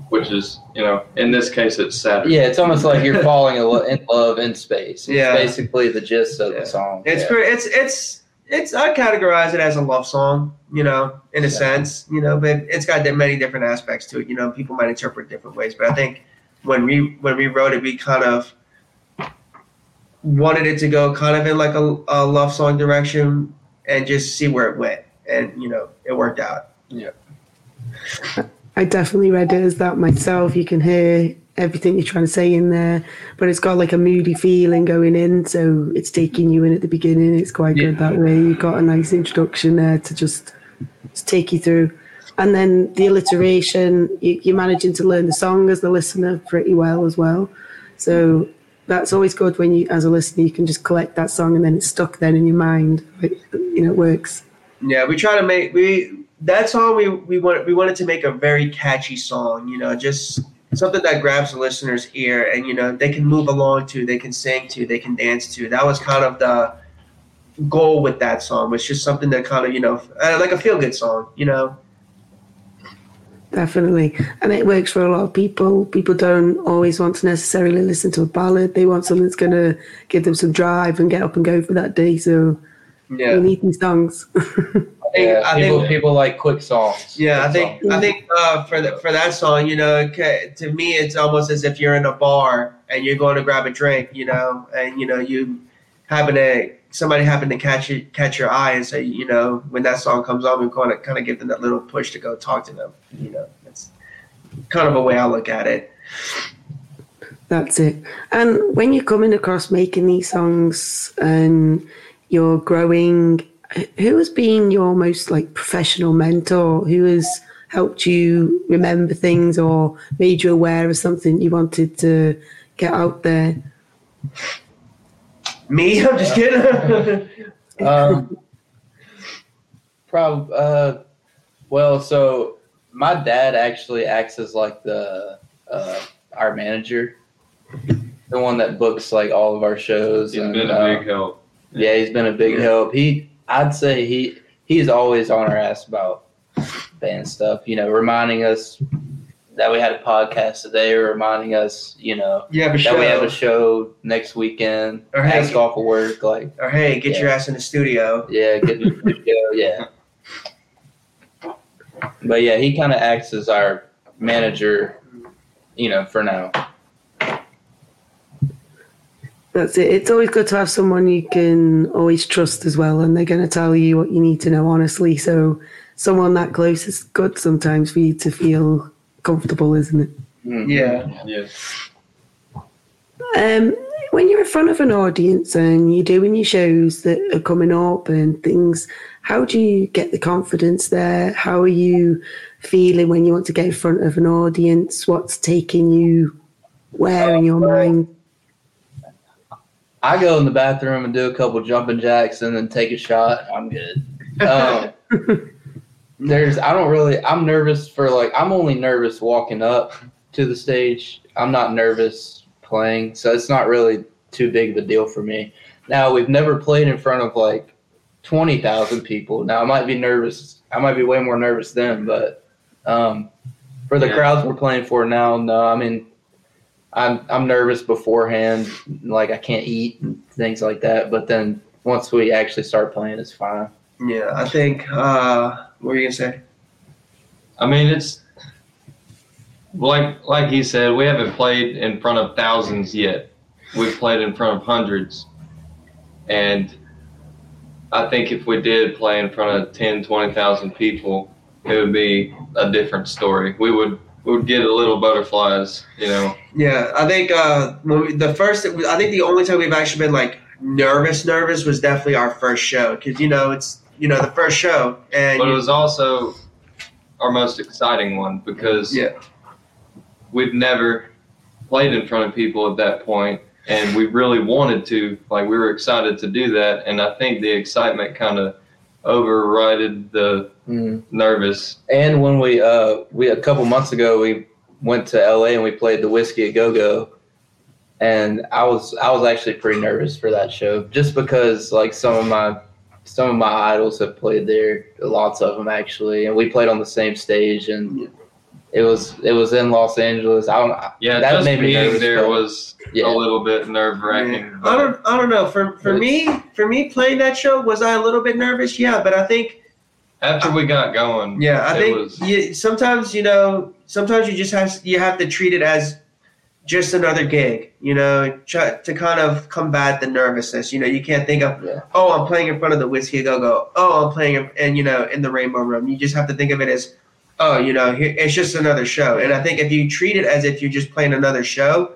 Which is, you know, in this case, it's Saturn. Yeah, it's almost like you're falling in love in space. It's Yeah. basically the gist of Yeah. the song. It's yeah. pretty, it's it's it's I categorize it as a love song, you know, in a Yeah. sense, you know, but it's got many different aspects to it. You know, people might interpret different ways, but I think when we when we wrote it, we kind of wanted it to go kind of in like a, a love song direction and just see where it went, and you know, it worked out. Yeah. I definitely read it as that myself. You can hear everything you're trying to say in there, but it's got like a moody feeling going in, so it's taking you in at the beginning. It's quite good that way. You've got a nice introduction there to just, just take you through. And then the alliteration, you, you're managing to learn the song as the listener pretty well as well. So that's always good when you, as a listener, you can just collect that song and then it's stuck then in your mind. Like, you know, it works. Yeah, we try to make we that song we we wanted we wanted to make a very catchy song, you know, just something that grabs the listener's ear and you know they can move along to, they can sing to, they can dance to. That was kind of the goal with that song. Was just something that kind of you know uh, like a feel good song, you know. Definitely. And it works for a lot of people. People don't always want to necessarily listen to a ballad. They want something that's going to give them some drive and get up and go for that day. So Yeah, you need these songs. I think, Yeah, I people, think people like quick songs. Yeah, I think songs. I think uh, for the, for that song, you know, to me, it's almost as if you're in a bar and you're going to grab a drink, you know, and you know you happen to somebody happen to catch you, catch your eye and say, you know, when that song comes on, we're going to kind of give them that little push to go talk to them, you know. That's kind of a way I look at it. That's it. And when you're coming across making these songs and you're growing, who has been your most like professional mentor? Who has helped you remember things or made you aware of something you wanted to get out there? Me, I'm just kidding. um, prob uh, well, so my dad actually acts as like the uh, our manager, the one that books like all of our shows. He's and, been uh, a big help. Yeah, he's been a big help. He, I'd say he, he's always on our ass about band stuff. You know, reminding us that we had a podcast today, or reminding us, you know, you that we have a show next weekend. Or hey, ask off of work, like or hey, get your ass in the studio. yeah, get in the video, yeah. But yeah, he kind of acts as our manager, you know, for now. That's it. It's always good to have someone you can always trust as well, and they're going to tell you what you need to know honestly. So, someone that close is good sometimes for you to feel comfortable, isn't it? Mm. Yeah. Yeah. Um, when you're in front of an audience and you're doing your shows that are coming up and things, how do you get the confidence there? How are you feeling when you want to get in front of an audience? What's taking you where in your mind? I go in the bathroom and do a couple jumping jacks and then take a shot. I'm good. Um, there's, I don't really, I'm nervous for like, I'm only nervous walking up to the stage. I'm not nervous playing, so it's not really too big of a deal for me. Now, we've never played in front of like 20,000 people. Now, I might be nervous. I might be way more nervous then, but um, for the Yeah. crowds we're playing for now, no, I mean, I'm I'm nervous beforehand, like I can't eat and things like that. But then once we actually start playing, it's fine. Yeah, I think. Uh, what were you gonna say? I mean, it's like like he said, we haven't played in front of thousands yet. We've played in front of hundreds, and I think if we did play in front of 10, 20,000 people, it would be a different story. We would we would get a little butterflies, you know. Yeah, I think uh, when we, the first, I think the only time we've actually been like nervous, nervous was definitely our first show because you know it's you know the first show and But it was also our most exciting one because yeah, we'd never played in front of people at that point and we really wanted to like we were excited to do that and i think the excitement kind of overrided the Mm. nervous And when we uh we a couple months ago we went to LA and we played the Whiskey a Go Go, and I was I was actually pretty nervous for that show just because like some of my some of my idols have played there, lots of them actually, and we played on the same stage and. It was it was in Los Angeles. I don't. yeah That just made me being nervous, there but- was Yeah. a little bit nerve wracking Yeah. I don't I don't know for for me for me playing that show was I a little bit nervous? Yeah, but I think after we got going yeah I think was you, sometimes you know sometimes you just have you have to treat it as just another gig, you know, try, to kind of combat the nervousness. You know, you can't think of, Yeah. oh, I'm playing in front of the Whiskey Go Go. Oh, I'm playing in, and you know in the Rainbow Room. You just have to think of it as, oh, you know, here, it's just another show. And I think if you treat it as if you're just playing another show,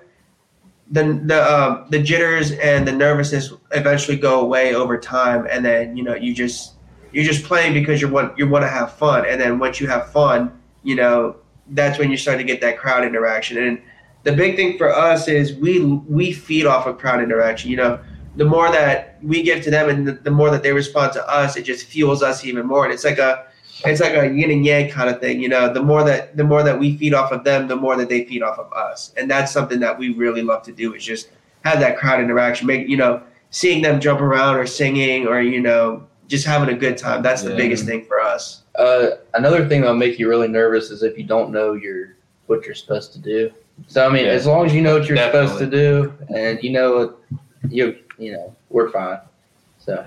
then the um, the jitters and the nervousness eventually go away over time, and then you know you just you're just playing because you want you want to have fun, and then once you have fun, you know that's when you start to get that crowd interaction. And the big thing for us is we we feed off of crowd interaction. You know, the more that we give to them, and the, the more that they respond to us, it just fuels us even more. And it's like a it's like a yin and yang kind of thing. You know, the more that the more that we feed off of them, the more that they feed off of us. And that's something that we really love to do is just have that crowd interaction. Make you know, seeing them jump around or singing or you know just having a good time. That's the biggest thing for us. Uh, another thing that'll make you really nervous is if you don't know your what you're supposed to do. So I mean, Yeah. as long as you know what you're supposed to do and you know what you you know, we're fine. So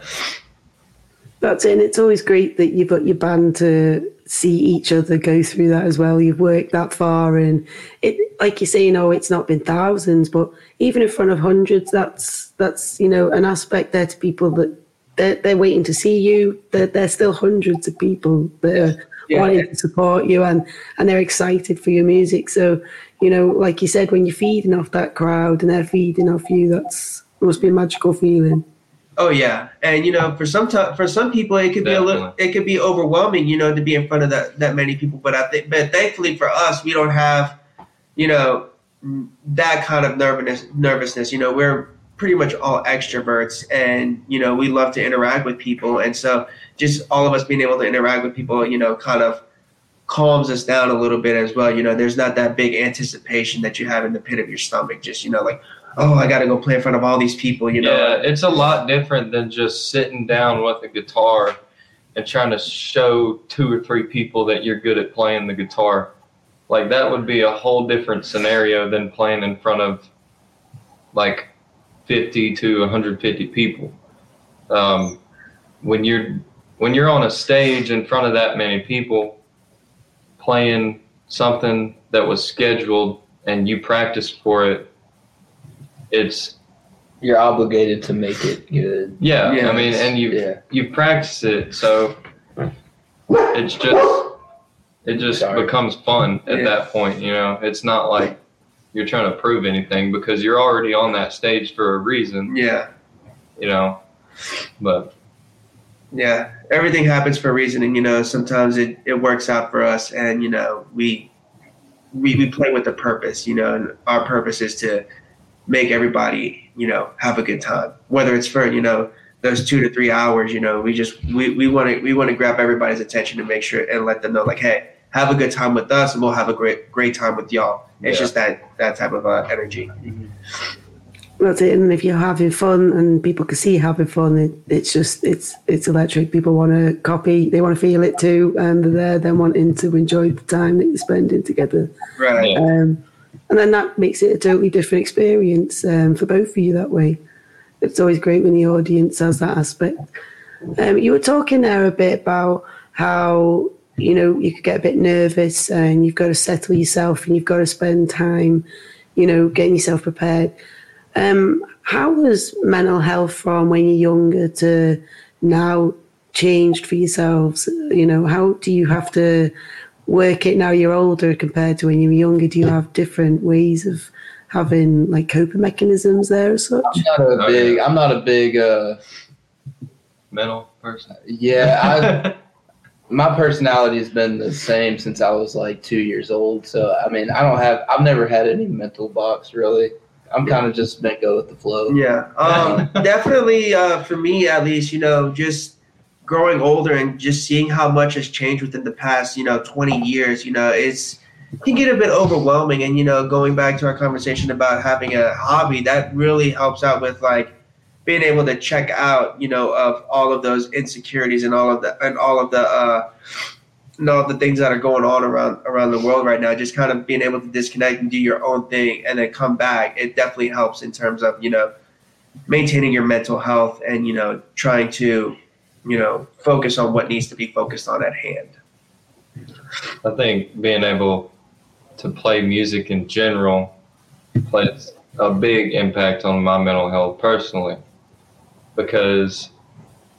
That's it. And it's always great that you've got your band to see each other go through that as well. You've worked that far, and it, like you say, you know, it's not been thousands, but even in front of hundreds, that's that's you know an aspect there to people that they're, they're waiting to see you. They're, they're still hundreds of people that are Yeah. wanting to support you, and and they're excited for your music. So you know, like you said, when you're feeding off that crowd and they're feeding off you, that's must be a magical feeling. Oh yeah, and you know, for some ti- for some people, it could be a little, it could be overwhelming, you know, to be in front of that that many people. But I think, but thankfully for us, we don't have, you know, that kind of nervousness. Nervousness, you know, we're pretty much all extroverts, and you know, we love to interact with people, and so just all of us being able to interact with people, you know, kind of calms us down a little bit as well. You know, there's not that big anticipation that you have in the pit of your stomach. Just you know, like, oh, I got to go play in front of all these people. You know, yeah, it's a lot different than just sitting down with a guitar and trying to show two or three people that you're good at playing the guitar. Like that would be a whole different scenario than playing in front of like 50 to 150 people. Um, when you're when you're on a stage in front of that many people playing something that was scheduled and you practiced for it, it's you're obligated to make it good. yeah, Yeah, I mean, and you Yeah. you practice it, so it's just it just Sorry. becomes fun at Yeah. that point. You know, it's not like you're trying to prove anything because you're already on that stage for a reason. yeah. You know, but Yeah, everything happens for a reason, and you know sometimes it, it works out for us, and you know we we we play with a purpose, you know, and our purpose is to make everybody you know have a good time, whether it's for you know those two to three hours, you know, we just we we want to we want to grab everybody's attention and make sure and let them know like, hey, have a good time with us, and we'll have a great great time with y'all. It's Yeah. just that that type of uh, energy. That's it. And if you're having fun and people can see you having fun, it, it's just it's it's electric. People want to copy, they want to feel it too, and they're there then wanting to enjoy the time that you're spending together. Right. Yeah. Um, and then that makes it a totally different experience um, for both of you that way. It's always great when the audience has that aspect. Um, you were talking there a bit about how you know you could get a bit nervous and you've got to settle yourself and you've got to spend time, you know, getting yourself prepared. Um, how was mental health from when you're younger to now changed for yourselves? You know, how do you have to work it now you're older compared to when you were younger? Do you have different ways of having like coping mechanisms there as such? I'm not a big. I'm not a big. Uh, Mental person. yeah, I, my personality has been the same since I was like two years old. So I mean, I don't have. I've never had any mental blocks really. I'm kind of just been go with the flow. Yeah, um, definitely uh, for me at least, you know, just growing older and just seeing how much has changed within the past, you know, 20 years, you know, it's it can get a bit overwhelming. And you know, going back to our conversation about having a hobby, that really helps out with like being able to check out, you know, of all of those insecurities and all of the and all of the uh, and all the things that are going on around around the world right now. Just kind of being able to disconnect and do your own thing and then come back. It definitely helps in terms of you know maintaining your mental health and you know trying to you know focus on what needs to be focused on at hand. I think being able to play music in general plays a big impact on my mental health personally because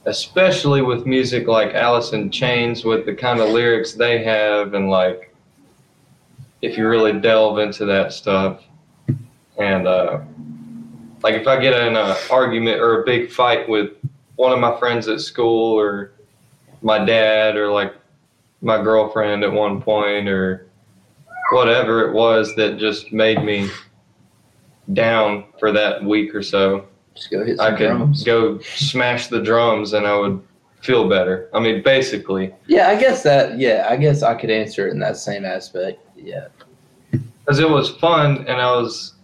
especially with music like Alice in Chains with the kind of lyrics they have and like if you really delve into that stuff and uh like if I get in an argument or a big fight with one of my friends at school or my dad or like my girlfriend at one point or whatever it was that just made me down for that week or so. Just go hit I could drums. go smash the drums and I would feel better. I mean, basically, Yeah, I guess that. Yeah, I guess I could answer it in that same aspect. Yeah. because it was fun and I was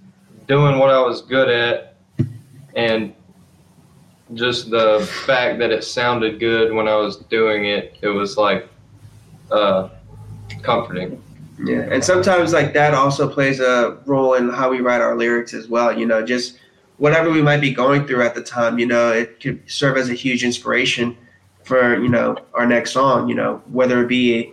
doing what I was good at, and just the fact that it sounded good when I was doing it, it was like uh, comforting. Yeah, and sometimes like that also plays a role in how we write our lyrics as well. You know, just whatever we might be going through at the time, you know, it could serve as a huge inspiration for you know our next song. You know, whether it be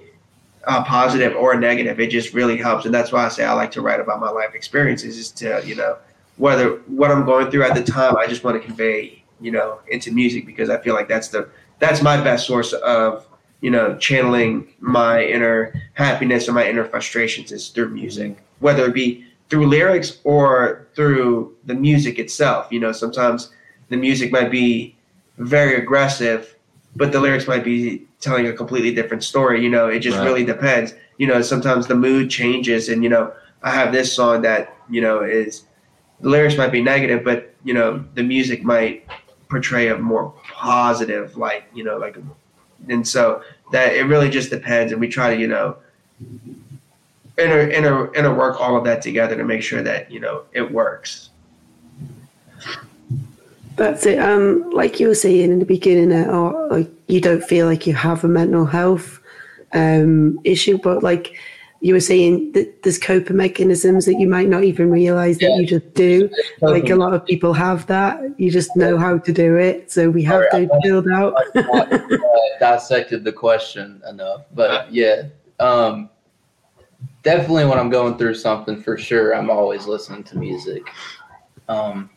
a positive or a negative, it just really helps, and that's why I say I like to write about my life experiences. Is to you know whether what I'm going through at the time, I just want to convey you know into music because I feel like that's the that's my best source of you know channeling my inner happiness or my inner frustrations is through music, whether it be through lyrics or through the music itself. You know, sometimes the music might be very aggressive, but the lyrics might be telling a completely different story. You know, it just Right. really depends. You know, sometimes the mood changes, and you know, I have this song that you know is the lyrics might be negative, but you know, the music might portray a more positive light. You know, like, and so that it really just depends, and we try to you know inter inter inter work all of that together to make sure that you know it works. That's it. Um, like you were saying in the beginning, uh, or like you don't feel like you have a mental health um, issue, but like you were saying, that there's coping mechanisms that you might not even realize that Yeah. you just do. Like a lot of people have that. You just know how to do it. So we have Sorry, to build out. not uh, dissected the question enough, but yeah, um, definitely when I'm going through something, for sure, I'm always listening to music, um,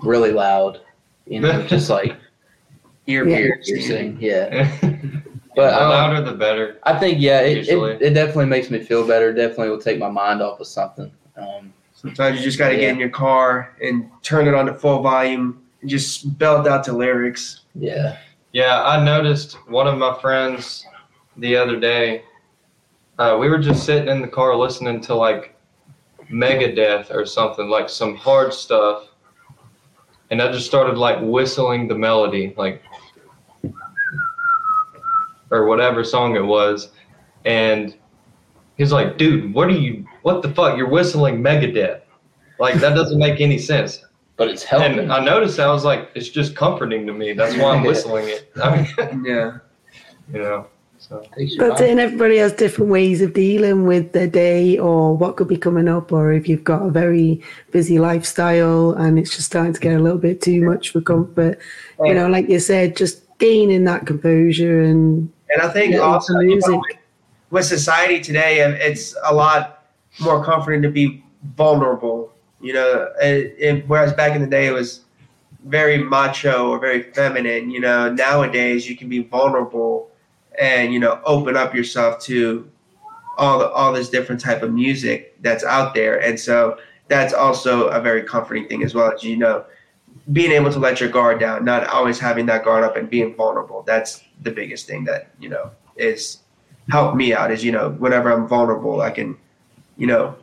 really loud, you know, just like Ear Yeah. piercing. piercing, yeah. the But um, louder the better. I think yeah, it, it, it definitely makes me feel better. Definitely will take my mind off of something. Um, Sometimes you just got to get in your car and turn it on to full volume and just belt out the lyrics. yeah, Yeah, I noticed one of my friends the other day. Uh, we were just sitting in the car listening to like Megadeth or something, like some hard stuff. And I just started like whistling the melody, like, or whatever song it was. And he's like, dude, what are you, what the fuck? You're whistling Megadeth. Like, that doesn't make any sense. but it's helping. And I noticed that I was like, it's just comforting to me. That's why I'm whistling it. I mean, Yeah. you know. So Takes That's it. And everybody has different ways of dealing with their day or what could be coming up, or if you've got a very busy lifestyle and it's just starting to get a little bit too much for comfort. You know, like you said, just gaining that composure and And I think Yeah, also it's you know, music. with, with society today, it's a lot more comforting to be vulnerable. You know, and, and whereas back in the day it was very macho or very feminine. You know, nowadays you can be vulnerable and you know open up yourself to all the all this different type of music that's out there, and so that's also a very comforting thing as well as you know being able to let your guard down, not always having that guard up and being vulnerable. That's the biggest thing that you know is helped me out. Is you know whenever I'm vulnerable, I can, you know,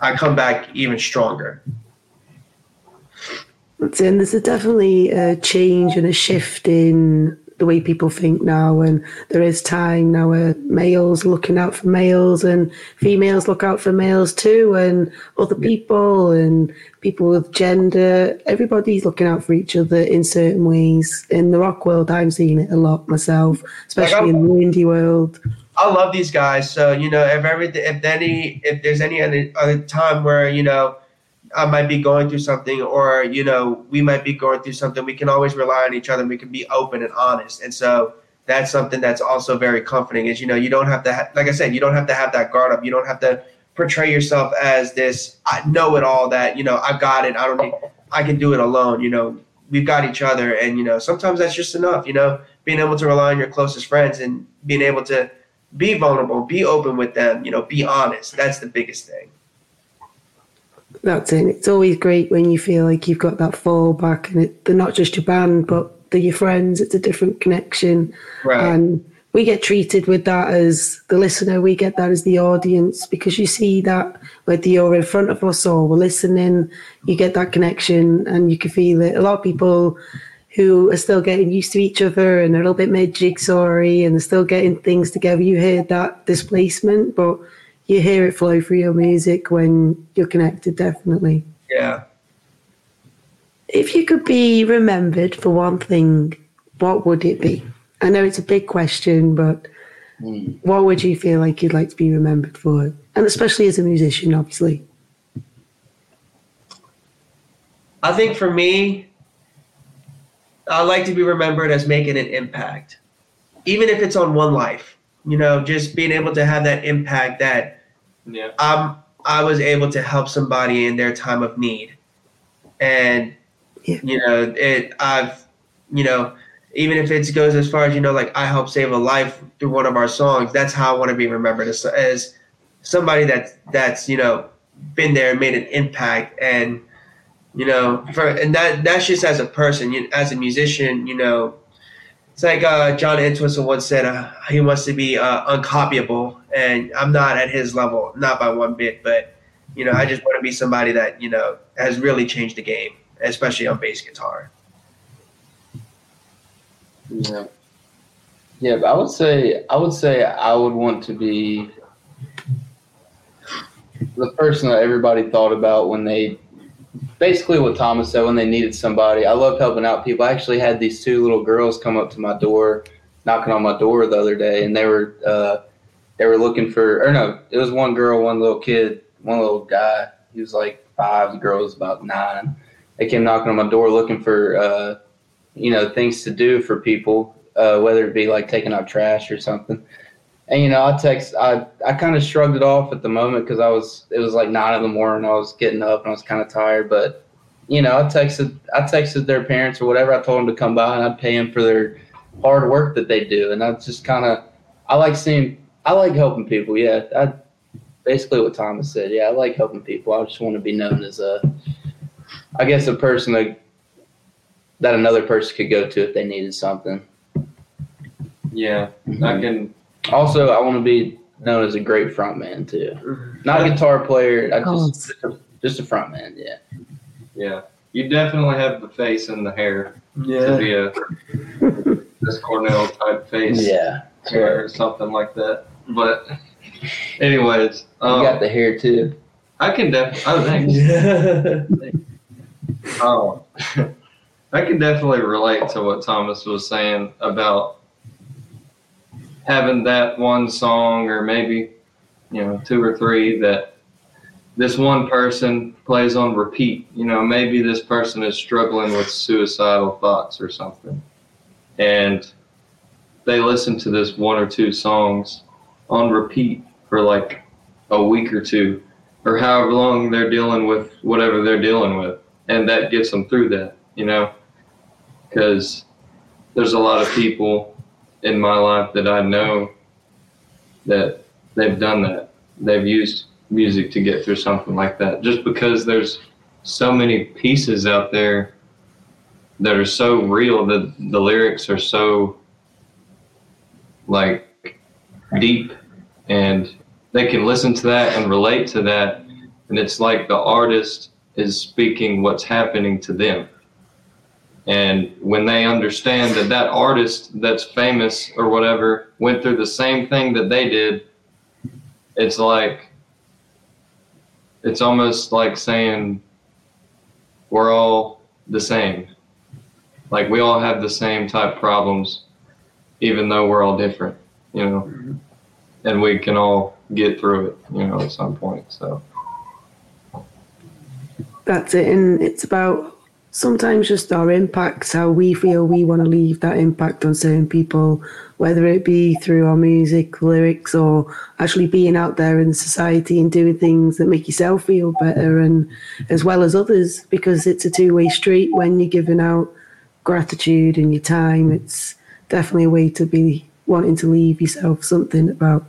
I come back even stronger. And there's a definitely a change and a shift in the way people think now, and there is time now where males looking out for males and females look out for males too, and other people and people with gender. Everybody's looking out for each other in certain ways. In the rock world, I'm seeing it a lot myself, especially in the indie world. I love these guys. So you know, if every if any if there's any other, other time where you know I might be going through something, or you know we might be going through something, we can always rely on each other. We can be open and honest, and so that's something that's also very comforting. Is you know you don't have to ha- like I said, you don't have to have that guard up. You don't have to portray yourself as this I know it all that you know I've got it. I don't need. I can do it alone. You know we've got each other, and you know sometimes that's just enough. You know being able to rely on your closest friends and being able to be vulnerable, be open with them, you know, be honest. That's the biggest thing. That's it. It's always great when you feel like you've got that fallback, and it, they're not just your band, but they're your friends. It's a different connection, and we get treated with that as the listener. We get that as the audience because you see that whether you're in front of us or we're listening, you get that connection, and you can feel it. A lot of people who are still getting used to each other and they're a little bit mid jigsawy and they're still getting things together. You hear that displacement, but you hear it flow through your music when you're connected, definitely. Yeah. If you could be remembered for one thing, what would it be? I know it's a big question, but hmm. what would you feel like you'd like to be remembered for? And especially as a musician, obviously. I think for me, I like to be remembered as making an impact, even if it's on one life. You know, just being able to have that impact that Yeah. I'm I was able to help somebody in their time of need, and Yeah. you know, it I've you know, even if it goes as far as you know, like I helped save a life through one of our songs. That's how I want to be remembered as, as somebody that's that's you know been there, and made an impact, and you know, for and that that's just as a person, you, as a musician, you know, it's like uh, John Entwistle once said, uh, he wants to be uh, uncopyable, and I'm not at his level, not by one bit, but you know, I just want to be somebody that you know has really changed the game, especially on bass guitar. Yeah. Yeah, I would say I would say I would want to be the person that everybody thought about when they basically what Thomas said when they needed somebody. I love helping out people. I actually had these two little girls come up to my door, knocking on my door the other day, and they were uh, they were looking for or no, it was one girl, one little kid, one little guy. He was like five. The girl was about nine. They came knocking on my door looking for uh, you know things to do for people, uh, whether it be like taking out trash or something. And you know, I text. I I kind of shrugged it off at the moment because I was. It was like nine in the morning. I was getting up and I was kind of tired. But you know, I texted. I texted their parents or whatever. I told them to come by and I'd pay them for their hard work that they do. And I just kind of. I like seeing. I like helping people. Yeah, I, basically what Thomas said. Yeah, I like helping people. I just want to be known as a. I guess a person that that another person could go to if they needed something. Yeah. I mm-hmm. can. Also, I want to be known as a great front man too. Not a guitar player. I just just a, just a front man. Yeah. Yeah. You definitely have the face and the hair to Yeah. be a Chris Cornell type face. Yeah. Hair or something like that. But, anyways, You um, got the hair too. I can definitely. Oh, thanks. Oh, I can definitely relate to what Thomas was saying about having that one song, or maybe you know two or three that this one person plays on repeat. You know, maybe this person is struggling with suicidal thoughts or something, and they listen to this one or two songs on repeat for like a week or two, or however long they're dealing with whatever they're dealing with and that gets them through that, you know. because there's a lot of people in my life that I know that they've done that. They've used music to get through something like that. Just because there's so many pieces out there that are so real that the lyrics are so like deep and they can listen to that and relate to that and it's like the artist is speaking what's happening to them and when they understand that that artist that's famous or whatever went through the same thing that they did it's like it's almost like saying we're all the same like we all have the same type problems even though we're all different you know and we can all get through it you know at some point so That's it. And it's about sometimes just our impacts, how we feel we want to leave that impact on certain people, whether it be through our music, lyrics, or actually being out there in society and doing things that make yourself feel better and as well as others, because it's a two way street when you're giving out gratitude and your time. It's definitely a way to be wanting to leave yourself something about.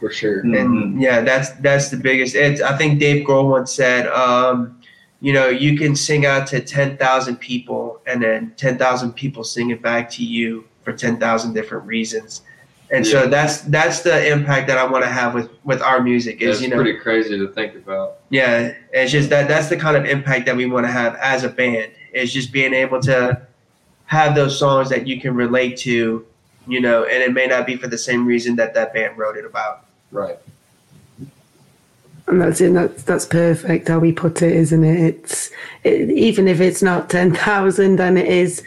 for sure. and yeah, that's that's the biggest. It's I think Dave Grohl once said, um, you know, you can sing out to ten thousand people, and then ten thousand people sing it back to you for ten thousand different reasons. And so that's that's the impact that I want to have with with our music is it's you know pretty crazy to think about. Yeah it's just that that's the kind of impact that we want to have as a band is just being able to have those songs that you can relate to you know and it may not be for the same reason that that band wrote it about. Right And that's it. That's that's perfect how we put it, isn't it? It's it, even if it's not ten thousand, and it is,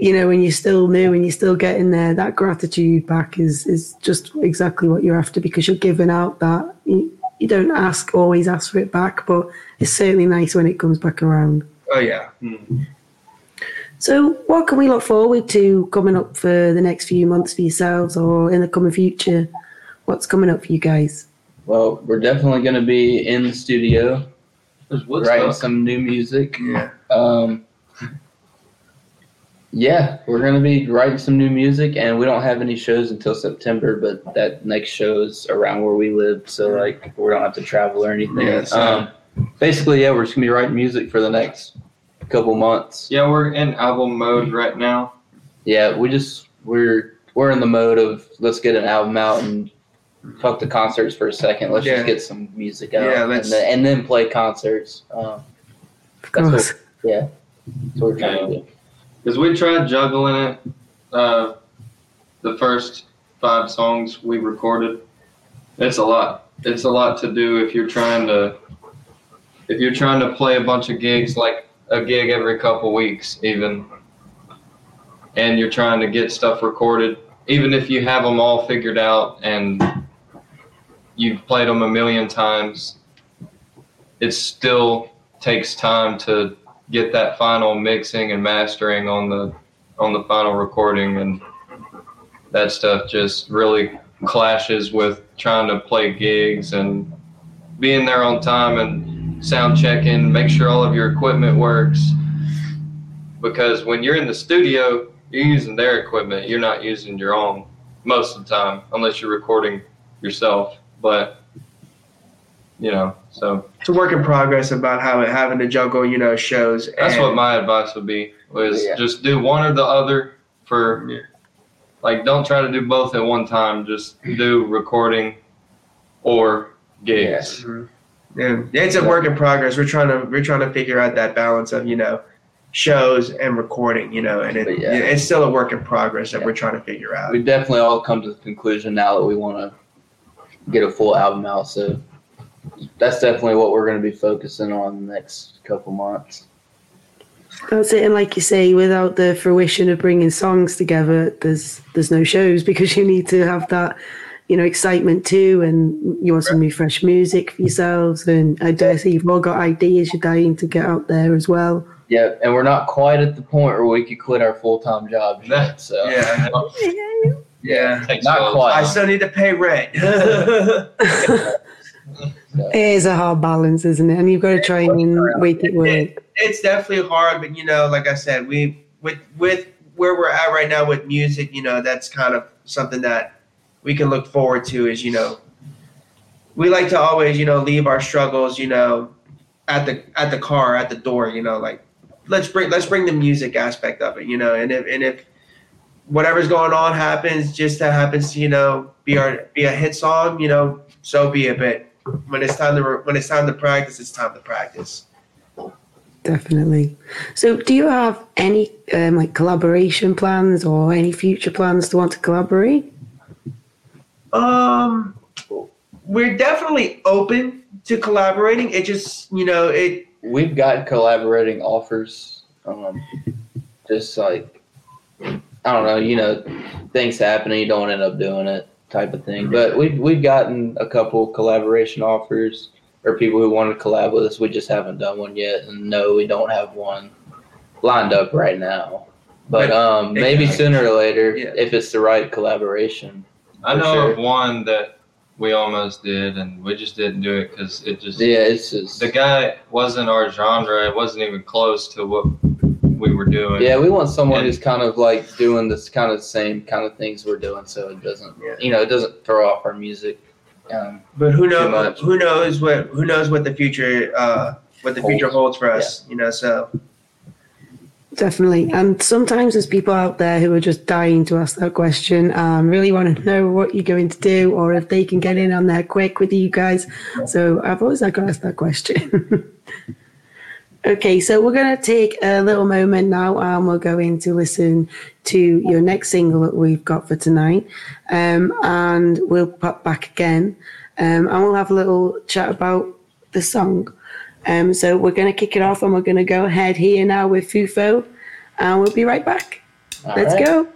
you know, when you're still new and you're still getting there, that gratitude back is is just exactly what you're after because you're giving out that. You, you don't ask always ask for it back, but it's certainly nice when it comes back around. oh yeah hmm. So, what can we look forward to coming up for the next few months for yourselves or in the coming future? What's coming up for you guys? Well, we're definitely going to be in the studio writing some new music. yeah Um, yeah, we're gonna be writing some new music, and we don't have any shows until September. But that next show is around where we live, so like we don't have to travel or anything. Yeah, so- um, basically, yeah, we're just gonna be writing music for the next couple months. yeah we're in album mode right now Yeah, we just we're we're in the mode of let's get an album out and fuck the concerts for a second. Let's Yeah. just get some music out, Yeah, and, let's- then, and then play concerts. Um, Of That's course. that's what we're trying to do. because we tried juggling it uh, the first five songs we recorded it's a lot it's a lot to do if you're trying to if you're trying to play a bunch of gigs like a gig every couple weeks even and you're trying to get stuff recorded even if you have them all figured out and you've played them a million times it still takes time to get that final mixing and mastering on the on the final recording. And that stuff just really clashes with trying to play gigs and being there on time and sound checking make sure all of your equipment works. Because when you're in the studio you're using their equipment. You're not using your own most of the time unless you're recording yourself but you know so it's a work in progress about how having to juggle you know shows that's and- what my advice would be was Yeah. just do one or the other for like don't try to do both at one time just do recording or gigs Mhm. Yeah, it's a work in progress. We're trying to we're trying to figure out that balance of you know shows and recording. You know, and it, yeah. it's still a work in progress that Yeah. we're trying to figure out. we definitely all come to the conclusion now that we want to get a full album out. So that's definitely what we're going to be focusing on the next couple months. That's it. And like you say, without the fruition of bringing songs together, there's there's no shows because you need to have that, you know, excitement too. And you want some new fresh music for yourselves. And I dare say you've all got ideas you're dying to get out there as well. Yeah, and we're not quite at the point where we could quit our full time jobs yet. So Yeah, yeah. Not all- quite. I still need to pay rent. It is a hard balance, isn't it? And you've got to try and make it work. it's definitely hard, but you know, like I said, we with with where we're at right now with music, you know, that's kind of something that we can look forward to. Is you know, we like to always you know leave our struggles, you know, at the at the car at the door, you know, like let's bring let's bring the music aspect of it, you know, and if and if whatever's going on happens, just that happens to you know be our be a hit song, you know, so be it. But when it's time to when it's time to practice, it's time to practice. Definitely. So, do you have any um, like collaboration plans or any future plans to want to collaborate? Um, we're definitely open to collaborating. It just, you know, it. We've got collaborating offers. Um, just like I don't know, you know, things happen and you don't end up doing it, type of thing. But we've we've gotten a couple collaboration offers or people who want to collab with us. We just haven't done one yet, and no, we don't have one lined up right now. But um, maybe sooner or later, Yeah. if it's the right collaboration. I know sure. of one that we almost did, and we just didn't do it because it just Yeah, it's just the guy wasn't our genre. It wasn't even close to what we were doing. Yeah, we want someone And- who's kind of like doing this kind of same kind of things we're doing, so it doesn't, Yeah. you know, it doesn't throw off our music. Um, But who knows? Who knows what? Who knows what the future? Uh, what the future holds for us? You know, so Definitely. And sometimes there's people out there who are just dying to ask that question and really want to know what you're going to do or if they can get in on there quick with you guys. So I've always got to ask that question. okay, so we're going to take a little moment now and we're going to listen to your next single that we've got for tonight. Um, and we'll pop back again um, and we'll have a little chat about the song. Um, so we're going to kick it off and we're going to go ahead here now with Fufo and we'll be right back. all Let's right. go.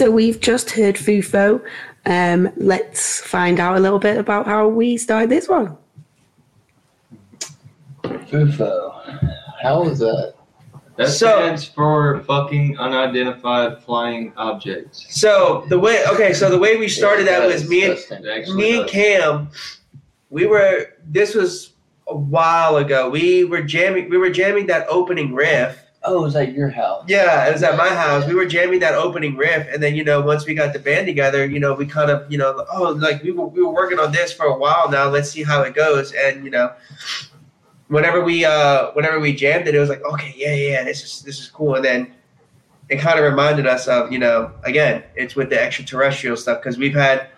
So we've just heard Fufo. Um, let's find out a little bit about how we started this one. Fufo. How was that? That So- stands for fucking unidentified flying objects. So the way, okay, so the way we started that was me and Disgusting. It actually me and. Cam. We were. This was a while ago. We were jamming. We were jamming that opening riff. Oh, it was at your house. Yeah, it was at my house. We were jamming that opening riff, and then you know, once we got the band together, you know, we kind of, you know, oh, like we were we were working on this for a while now. Let's see how it goes, and you know, whenever we uh whenever we jammed it, it was like, okay, yeah, yeah, yeah, this is this is cool, and then it kind of reminded us of, you know, again, it's with the extraterrestrial stuff because we've had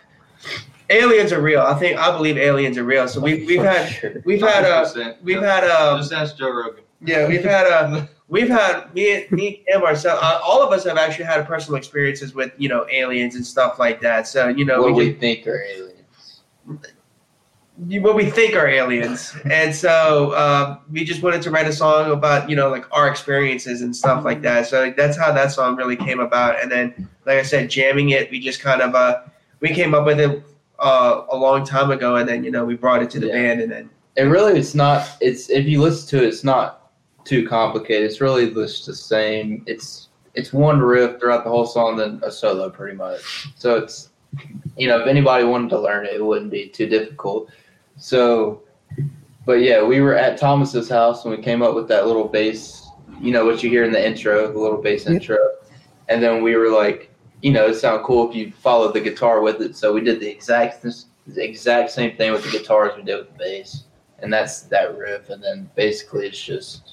aliens are real. I think I believe aliens are real. So we we've had we've had uh we've had um Just ask Joe Rogan. yeah, we've had uh we've had me and me and ourselves. Uh, all of us have actually had personal experiences with you know aliens and stuff like that. So you know what we, we think are aliens. what we think are aliens, and so um, we just wanted to write a song about you know like our experiences and stuff like that. So that's how that song really came about. And then like I said, jamming it, we just kind of uh we came up with it uh, a long time ago, and then you know we brought it to the Yeah. band, and then It really, it's not. It's if you listen to it, it's not too complicated. It's really just the same. It's it's one riff throughout the whole song, then a solo, pretty much. So it's you know, if anybody wanted to learn it, it wouldn't be too difficult. So, but yeah, we were at Thomas's house and we came up with that little bass. You know what you hear in the intro, the little bass Yep. intro, and then we were like, you know, it sound cool if you followed the guitar with it. So we did the exact the exact same thing with the guitar as we did with the bass and that's that riff and then basically it's just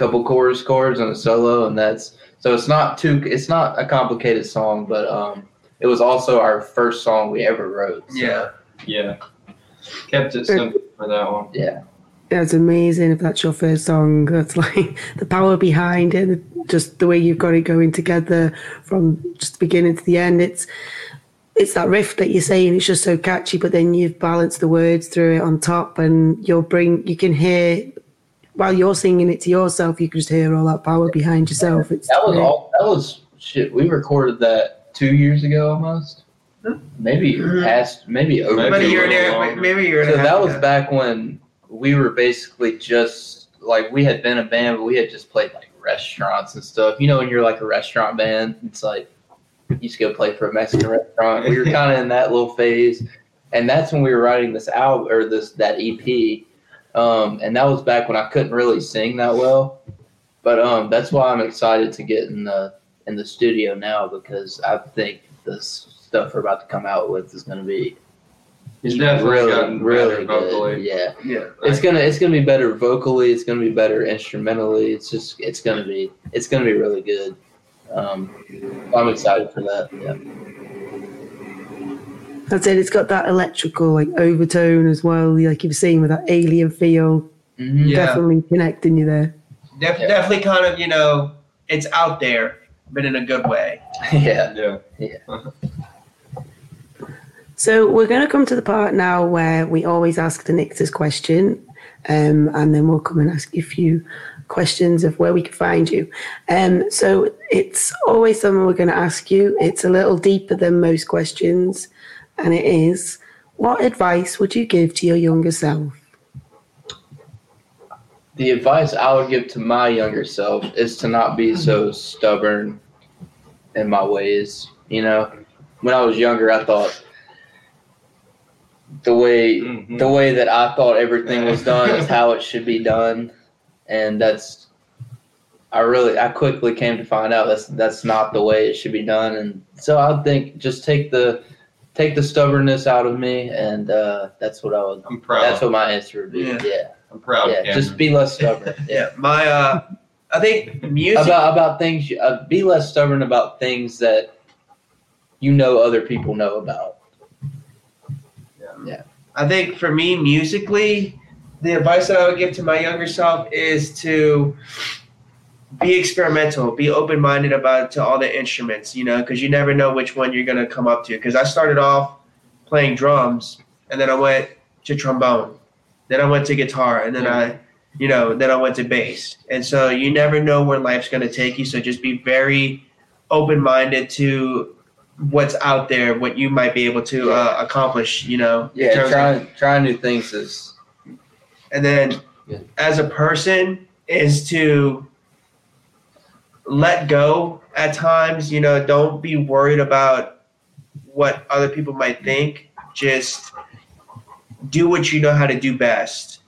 couple chorus chords and a solo and that's so it's not too it's not a complicated song but um it was also our first song we ever wrote so, Yeah. Yeah. Kept it simple for that one. yeah That's amazing if that's your first song. That's like the power behind it, just the way you've got it going together from just the beginning to the end. It's it's that riff that you're saying. It's just so catchy, but then you've balanced the words through it on top, and you'll bring you can hear while you're singing it to yourself. You can just hear all that power behind yourself. It's that was great. all that was shit we recorded that two years ago almost maybe Mhm. past maybe over Maybe about a two year and a years. half, longer. maybe a year and So half. that was ago. back when we were basically just like we had been a band, but we had just played like restaurants and stuff. You know, when you're like a restaurant band, it's like you used to go play for a Mexican restaurant. We were kind of in that little phase, and that's when we were writing this album or this that EP. Um, and that was back when I couldn't really sing that well, but um, that's why I'm excited to get in the in the studio now because I think the stuff we're about to come out with is going to be He's definitely really, gotten really better vocally. good. Yeah, yeah. it's gonna it's gonna be better vocally. It's gonna be better instrumentally. It's just it's gonna be it's gonna be really good. Um, I'm excited for that. Yeah, That's it. It's got that electrical like overtone as well, like you were saying with that alien feel. Mhm. Yeah. Definitely connecting you there. Def- Yeah. Definitely kind of, you know, it's out there, but in a good way. yeah. Yeah. So we're going to come to the part now where we always ask the NYXUS question, um, and then we'll come and ask you a few questions of where we can find you. Um, so it's always something we're going to ask you. It's a little deeper than most questions, and it is: What advice would you give to your younger self? The advice I would give to my younger self is to not be so stubborn in my ways. You know, when I was younger, I thought the way Mhm. the way that I thought everything was done is how it should be done, and that's I really I quickly came to find out that's that's not the way it should be done, and so I think just take the take the stubbornness out of me, and uh, that's what I would. I'm proud. That's what my answer would be. Yeah. Yeah, I'm proud. yeah. Just be less stubborn. Yeah. Yeah. My, uh, I think music. About about things. Uh, be less stubborn about things that you know other people know about. Yeah. I think for me, musically, the advice that I would give to my younger self is to be experimental, be open minded about to all the instruments, you know, because you never know which one you're gonna come up to. Because I started off playing drums, and then I went to trombone, then I went to guitar, and then I, you know, then I went to bass. And so you never know where life's gonna take you. So just be very open minded to what's out there, what you might be able to uh, accomplish. You know, Yeah, trying trying new things is and then Yeah. as a person is to let go at times you know don't be worried about what other people might think just do what you know how to do best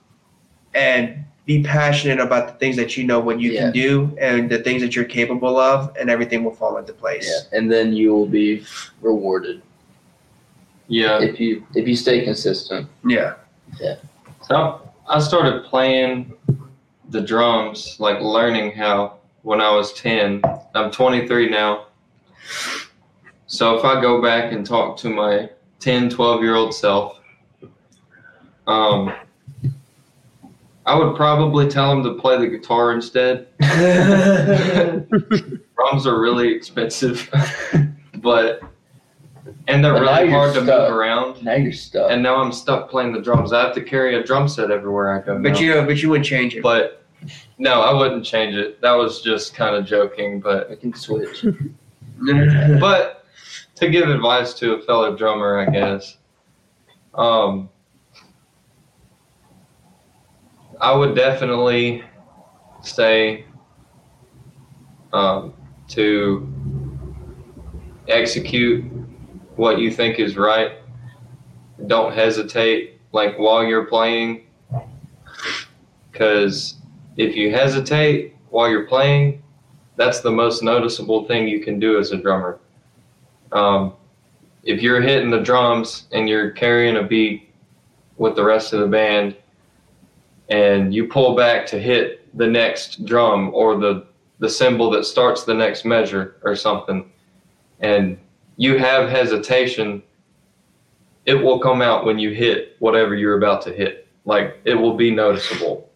and be passionate about the things that you know what you Yeah. can do and the things that you're capable of and everything will fall into place yeah, and then you will be rewarded Yeah. if you if you stay consistent. yeah yeah So I started playing the drums, like learning how when I was 10. I'm 23 now. So if I go back and talk to my 10, 12 year old self, um, I would probably tell him to play the guitar instead. Drums are really expensive, but and they're But really you're hard to stuck. move around. Now you're stuck. And now I'm stuck playing the drums. I have to carry a drum set everywhere I go. but now. you know but you wouldn't change it But no, I wouldn't change it. That was just kind of joking. But I can switch. but to give advice to a fellow drummer, I guess, um, I would definitely say um, to execute what you think is right. Don't hesitate, like while you're playing, because if you hesitate while you're playing, that's the most noticeable thing you can do as a drummer. Um, if you're hitting the drums and you're carrying a beat with the rest of the band, and you pull back to hit the next drum or the the cymbal that starts the next measure or something, and you have hesitation, it will come out when you hit whatever you're about to hit. Like it will be noticeable.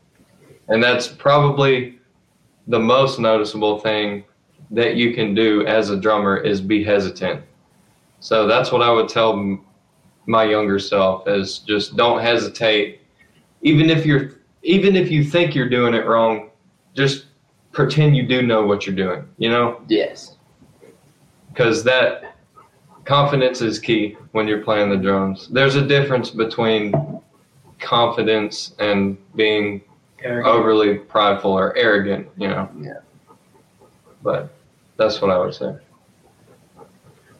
And that's probably the most noticeable thing that you can do as a drummer is be hesitant. So that's what I would tell m- my younger self is just don't hesitate even if you're even if you think you're doing it wrong, just pretend you do know what you're doing, you know? yes. because that confidence is key when you're playing the drums. There's a difference between confidence and being overly prideful or arrogant, you know. Yeah. But that's what I would say.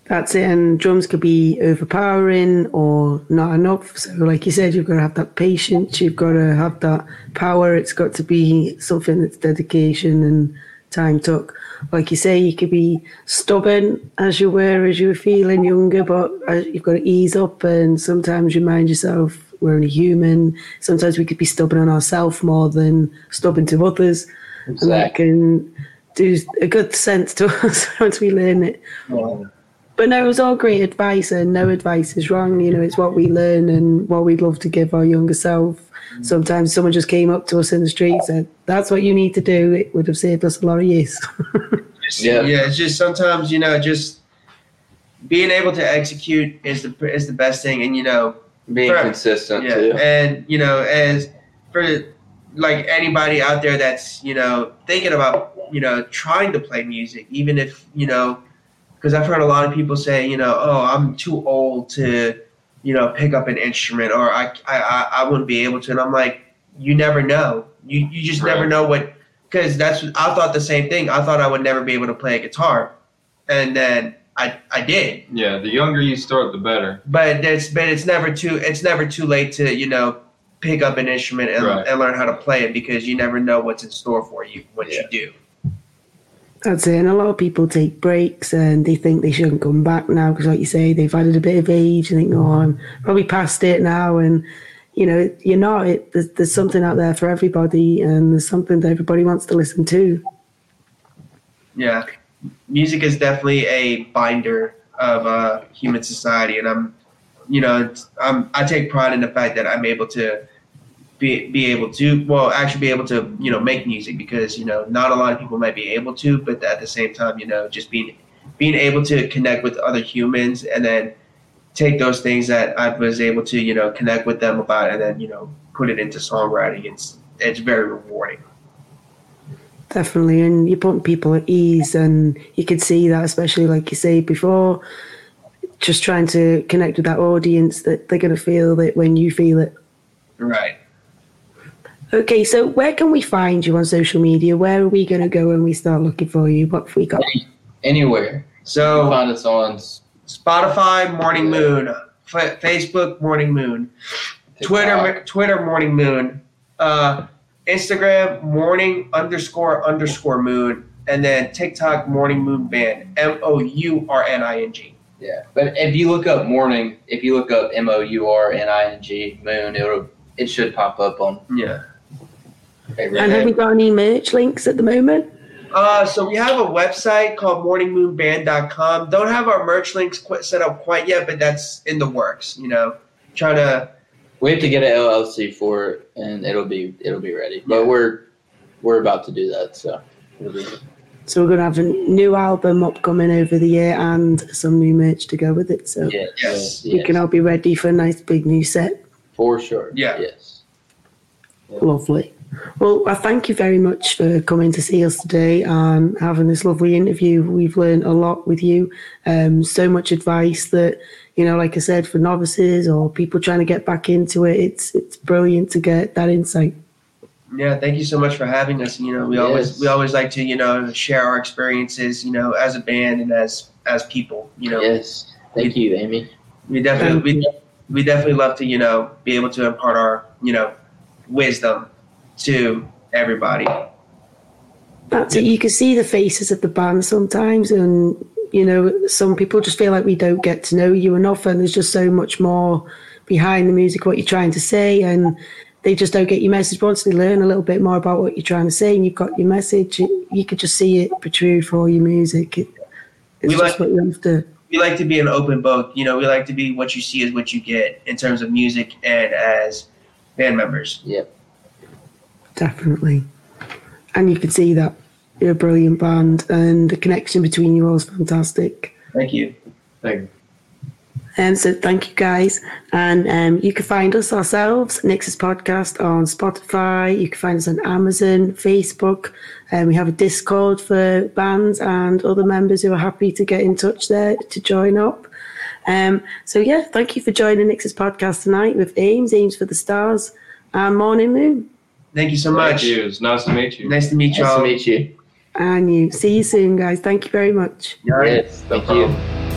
That's it. And drums could be overpowering or not enough. So, like you said, you've got to have that patience. You've got to have that power. It's got to be something that's dedication and time took. Like you say, you could be stubborn as you were as you were feeling younger, but uh, you've got to ease up and sometimes remind yourself we're only human. Sometimes we could be stubborn on ourselves more than stubborn to others. And that can do a good sense to us once we learn it. But no, it was all great advice, and no advice is wrong. You know, it's what we learn and what we'd love to give our younger self. Sometimes someone just came up to us in the street and said, "That's what you need to do." It would have saved us a lot of years. Yeah. yeah it's just sometimes you know just being able to execute is the is the best thing and you know Being Right. consistent yeah. too. and you know as for like anybody out there that's you know thinking about you know trying to play music even if you know because i've heard a lot of people say you know oh i'm too old to you know pick up an instrument or i i i, I wouldn't be able to and i'm like you never know. You you just never know what because that's i thought the same thing. I thought i would never be able to play a guitar. And then i i did Yeah, the younger you start, the better. but it's but it's never too it's never too late to you know pick up an instrument and, Right. and learn how to play it because you never know what's in store for you once Yeah. you do. That's it. And a lot of people take breaks and they think they shouldn't come back now because, like you say, they've added a bit of age and think, "Oh, I'm probably past it now." And you know, you're not. It, there's, there's something out there for everybody, and there's something that everybody wants to listen to. Yeah, music is definitely a binder of uh, human society, and I'm, you know, I'm, I take pride in the fact that I'm able to be be able to, well, actually be able to, you know, make music because you know not a lot of people might be able to, but at the same time, you know, just being being able to connect with other humans and then take those things that I was able to, you know, connect with them about and then you know put it into songwriting. It's it's very rewarding. Definitely, and you're putting people at ease, and you could see that, especially like you say before, just trying to connect with that audience that they're going to feel it when you feel it. Right. Okay, so where can we find you on social media? Where are we going to go when we start looking for you? What have we got? Anywhere. So find us on Spotify, Mourning Moon. F- Facebook, Mourning Moon. Twitter, Twitter, Mourning Moon. Uh, Instagram, Mourning underscore underscore Moon, and then TikTok, Mourning Moon Band. M O U R N I N G. Yeah, but if you look up morning, if you look up M O U R N I N G moon, it'll it should pop up on. Yeah. every And have we got any merch links at the moment? Uh, so we have a website called mourningmoonband.com. Don't have our merch links quite set up quite yet, but that's in the works. You know, trying to. We have to get an LLC for it, and it'll be it'll be ready. But we're we're about to do that, so So we're going to have a new album upcoming over the year and some new merch to go with it. So yeah, Yes. yes, we can all be ready for a nice big new set. for sure. Yeah. Yes. Lovely. Well, I thank you very much for coming to see us today and having this lovely interview. We've learned a lot with you. Um, so much advice that, you know, like I said, for novices or people trying to get back into it, it's it's brilliant to get that insight. Yeah, thank you so much for having us. You know, we always we always like to you know share our experiences. You know, as a band and as as people. You know, Yes. Thank you, Amy. we definitely we, we definitely love to you know be able to impart our you know wisdom to everybody. That's it. You can see the faces of the band sometimes, and you know, some people just feel like we don't get to know you enough, and there's just so much more behind the music, what you're trying to say, and they just don't get your message. Once they learn a little bit more about what you're trying to say, and you've got your message, you you could just see it protrude for all your music. It, it's We just like- what you have to. we like to be an open book. You know, we like to be what you see is what you get in terms of music and as band members. Yep. Definitely. And you can see that you're a brilliant band, and the connection between you all is fantastic. Thank you. Thank you. Um, so thank you guys. And um, you can find us ourselves, NYXUS podcast on Spotify. You can find us on Amazon, Facebook. And we have a Discord for bands and other members who are happy to get in touch there to join up. Um, so yeah, thank you for joining NYXUS podcast tonight with Aimz, Aimz for the Stars, and Mourning Moon. Thank you so Thank much. you. It's nice to meet you. Nice to meet Nice y'all. to meet you. And you. See you soon, guys. Thank you very much. Yes. No Thank you. problem.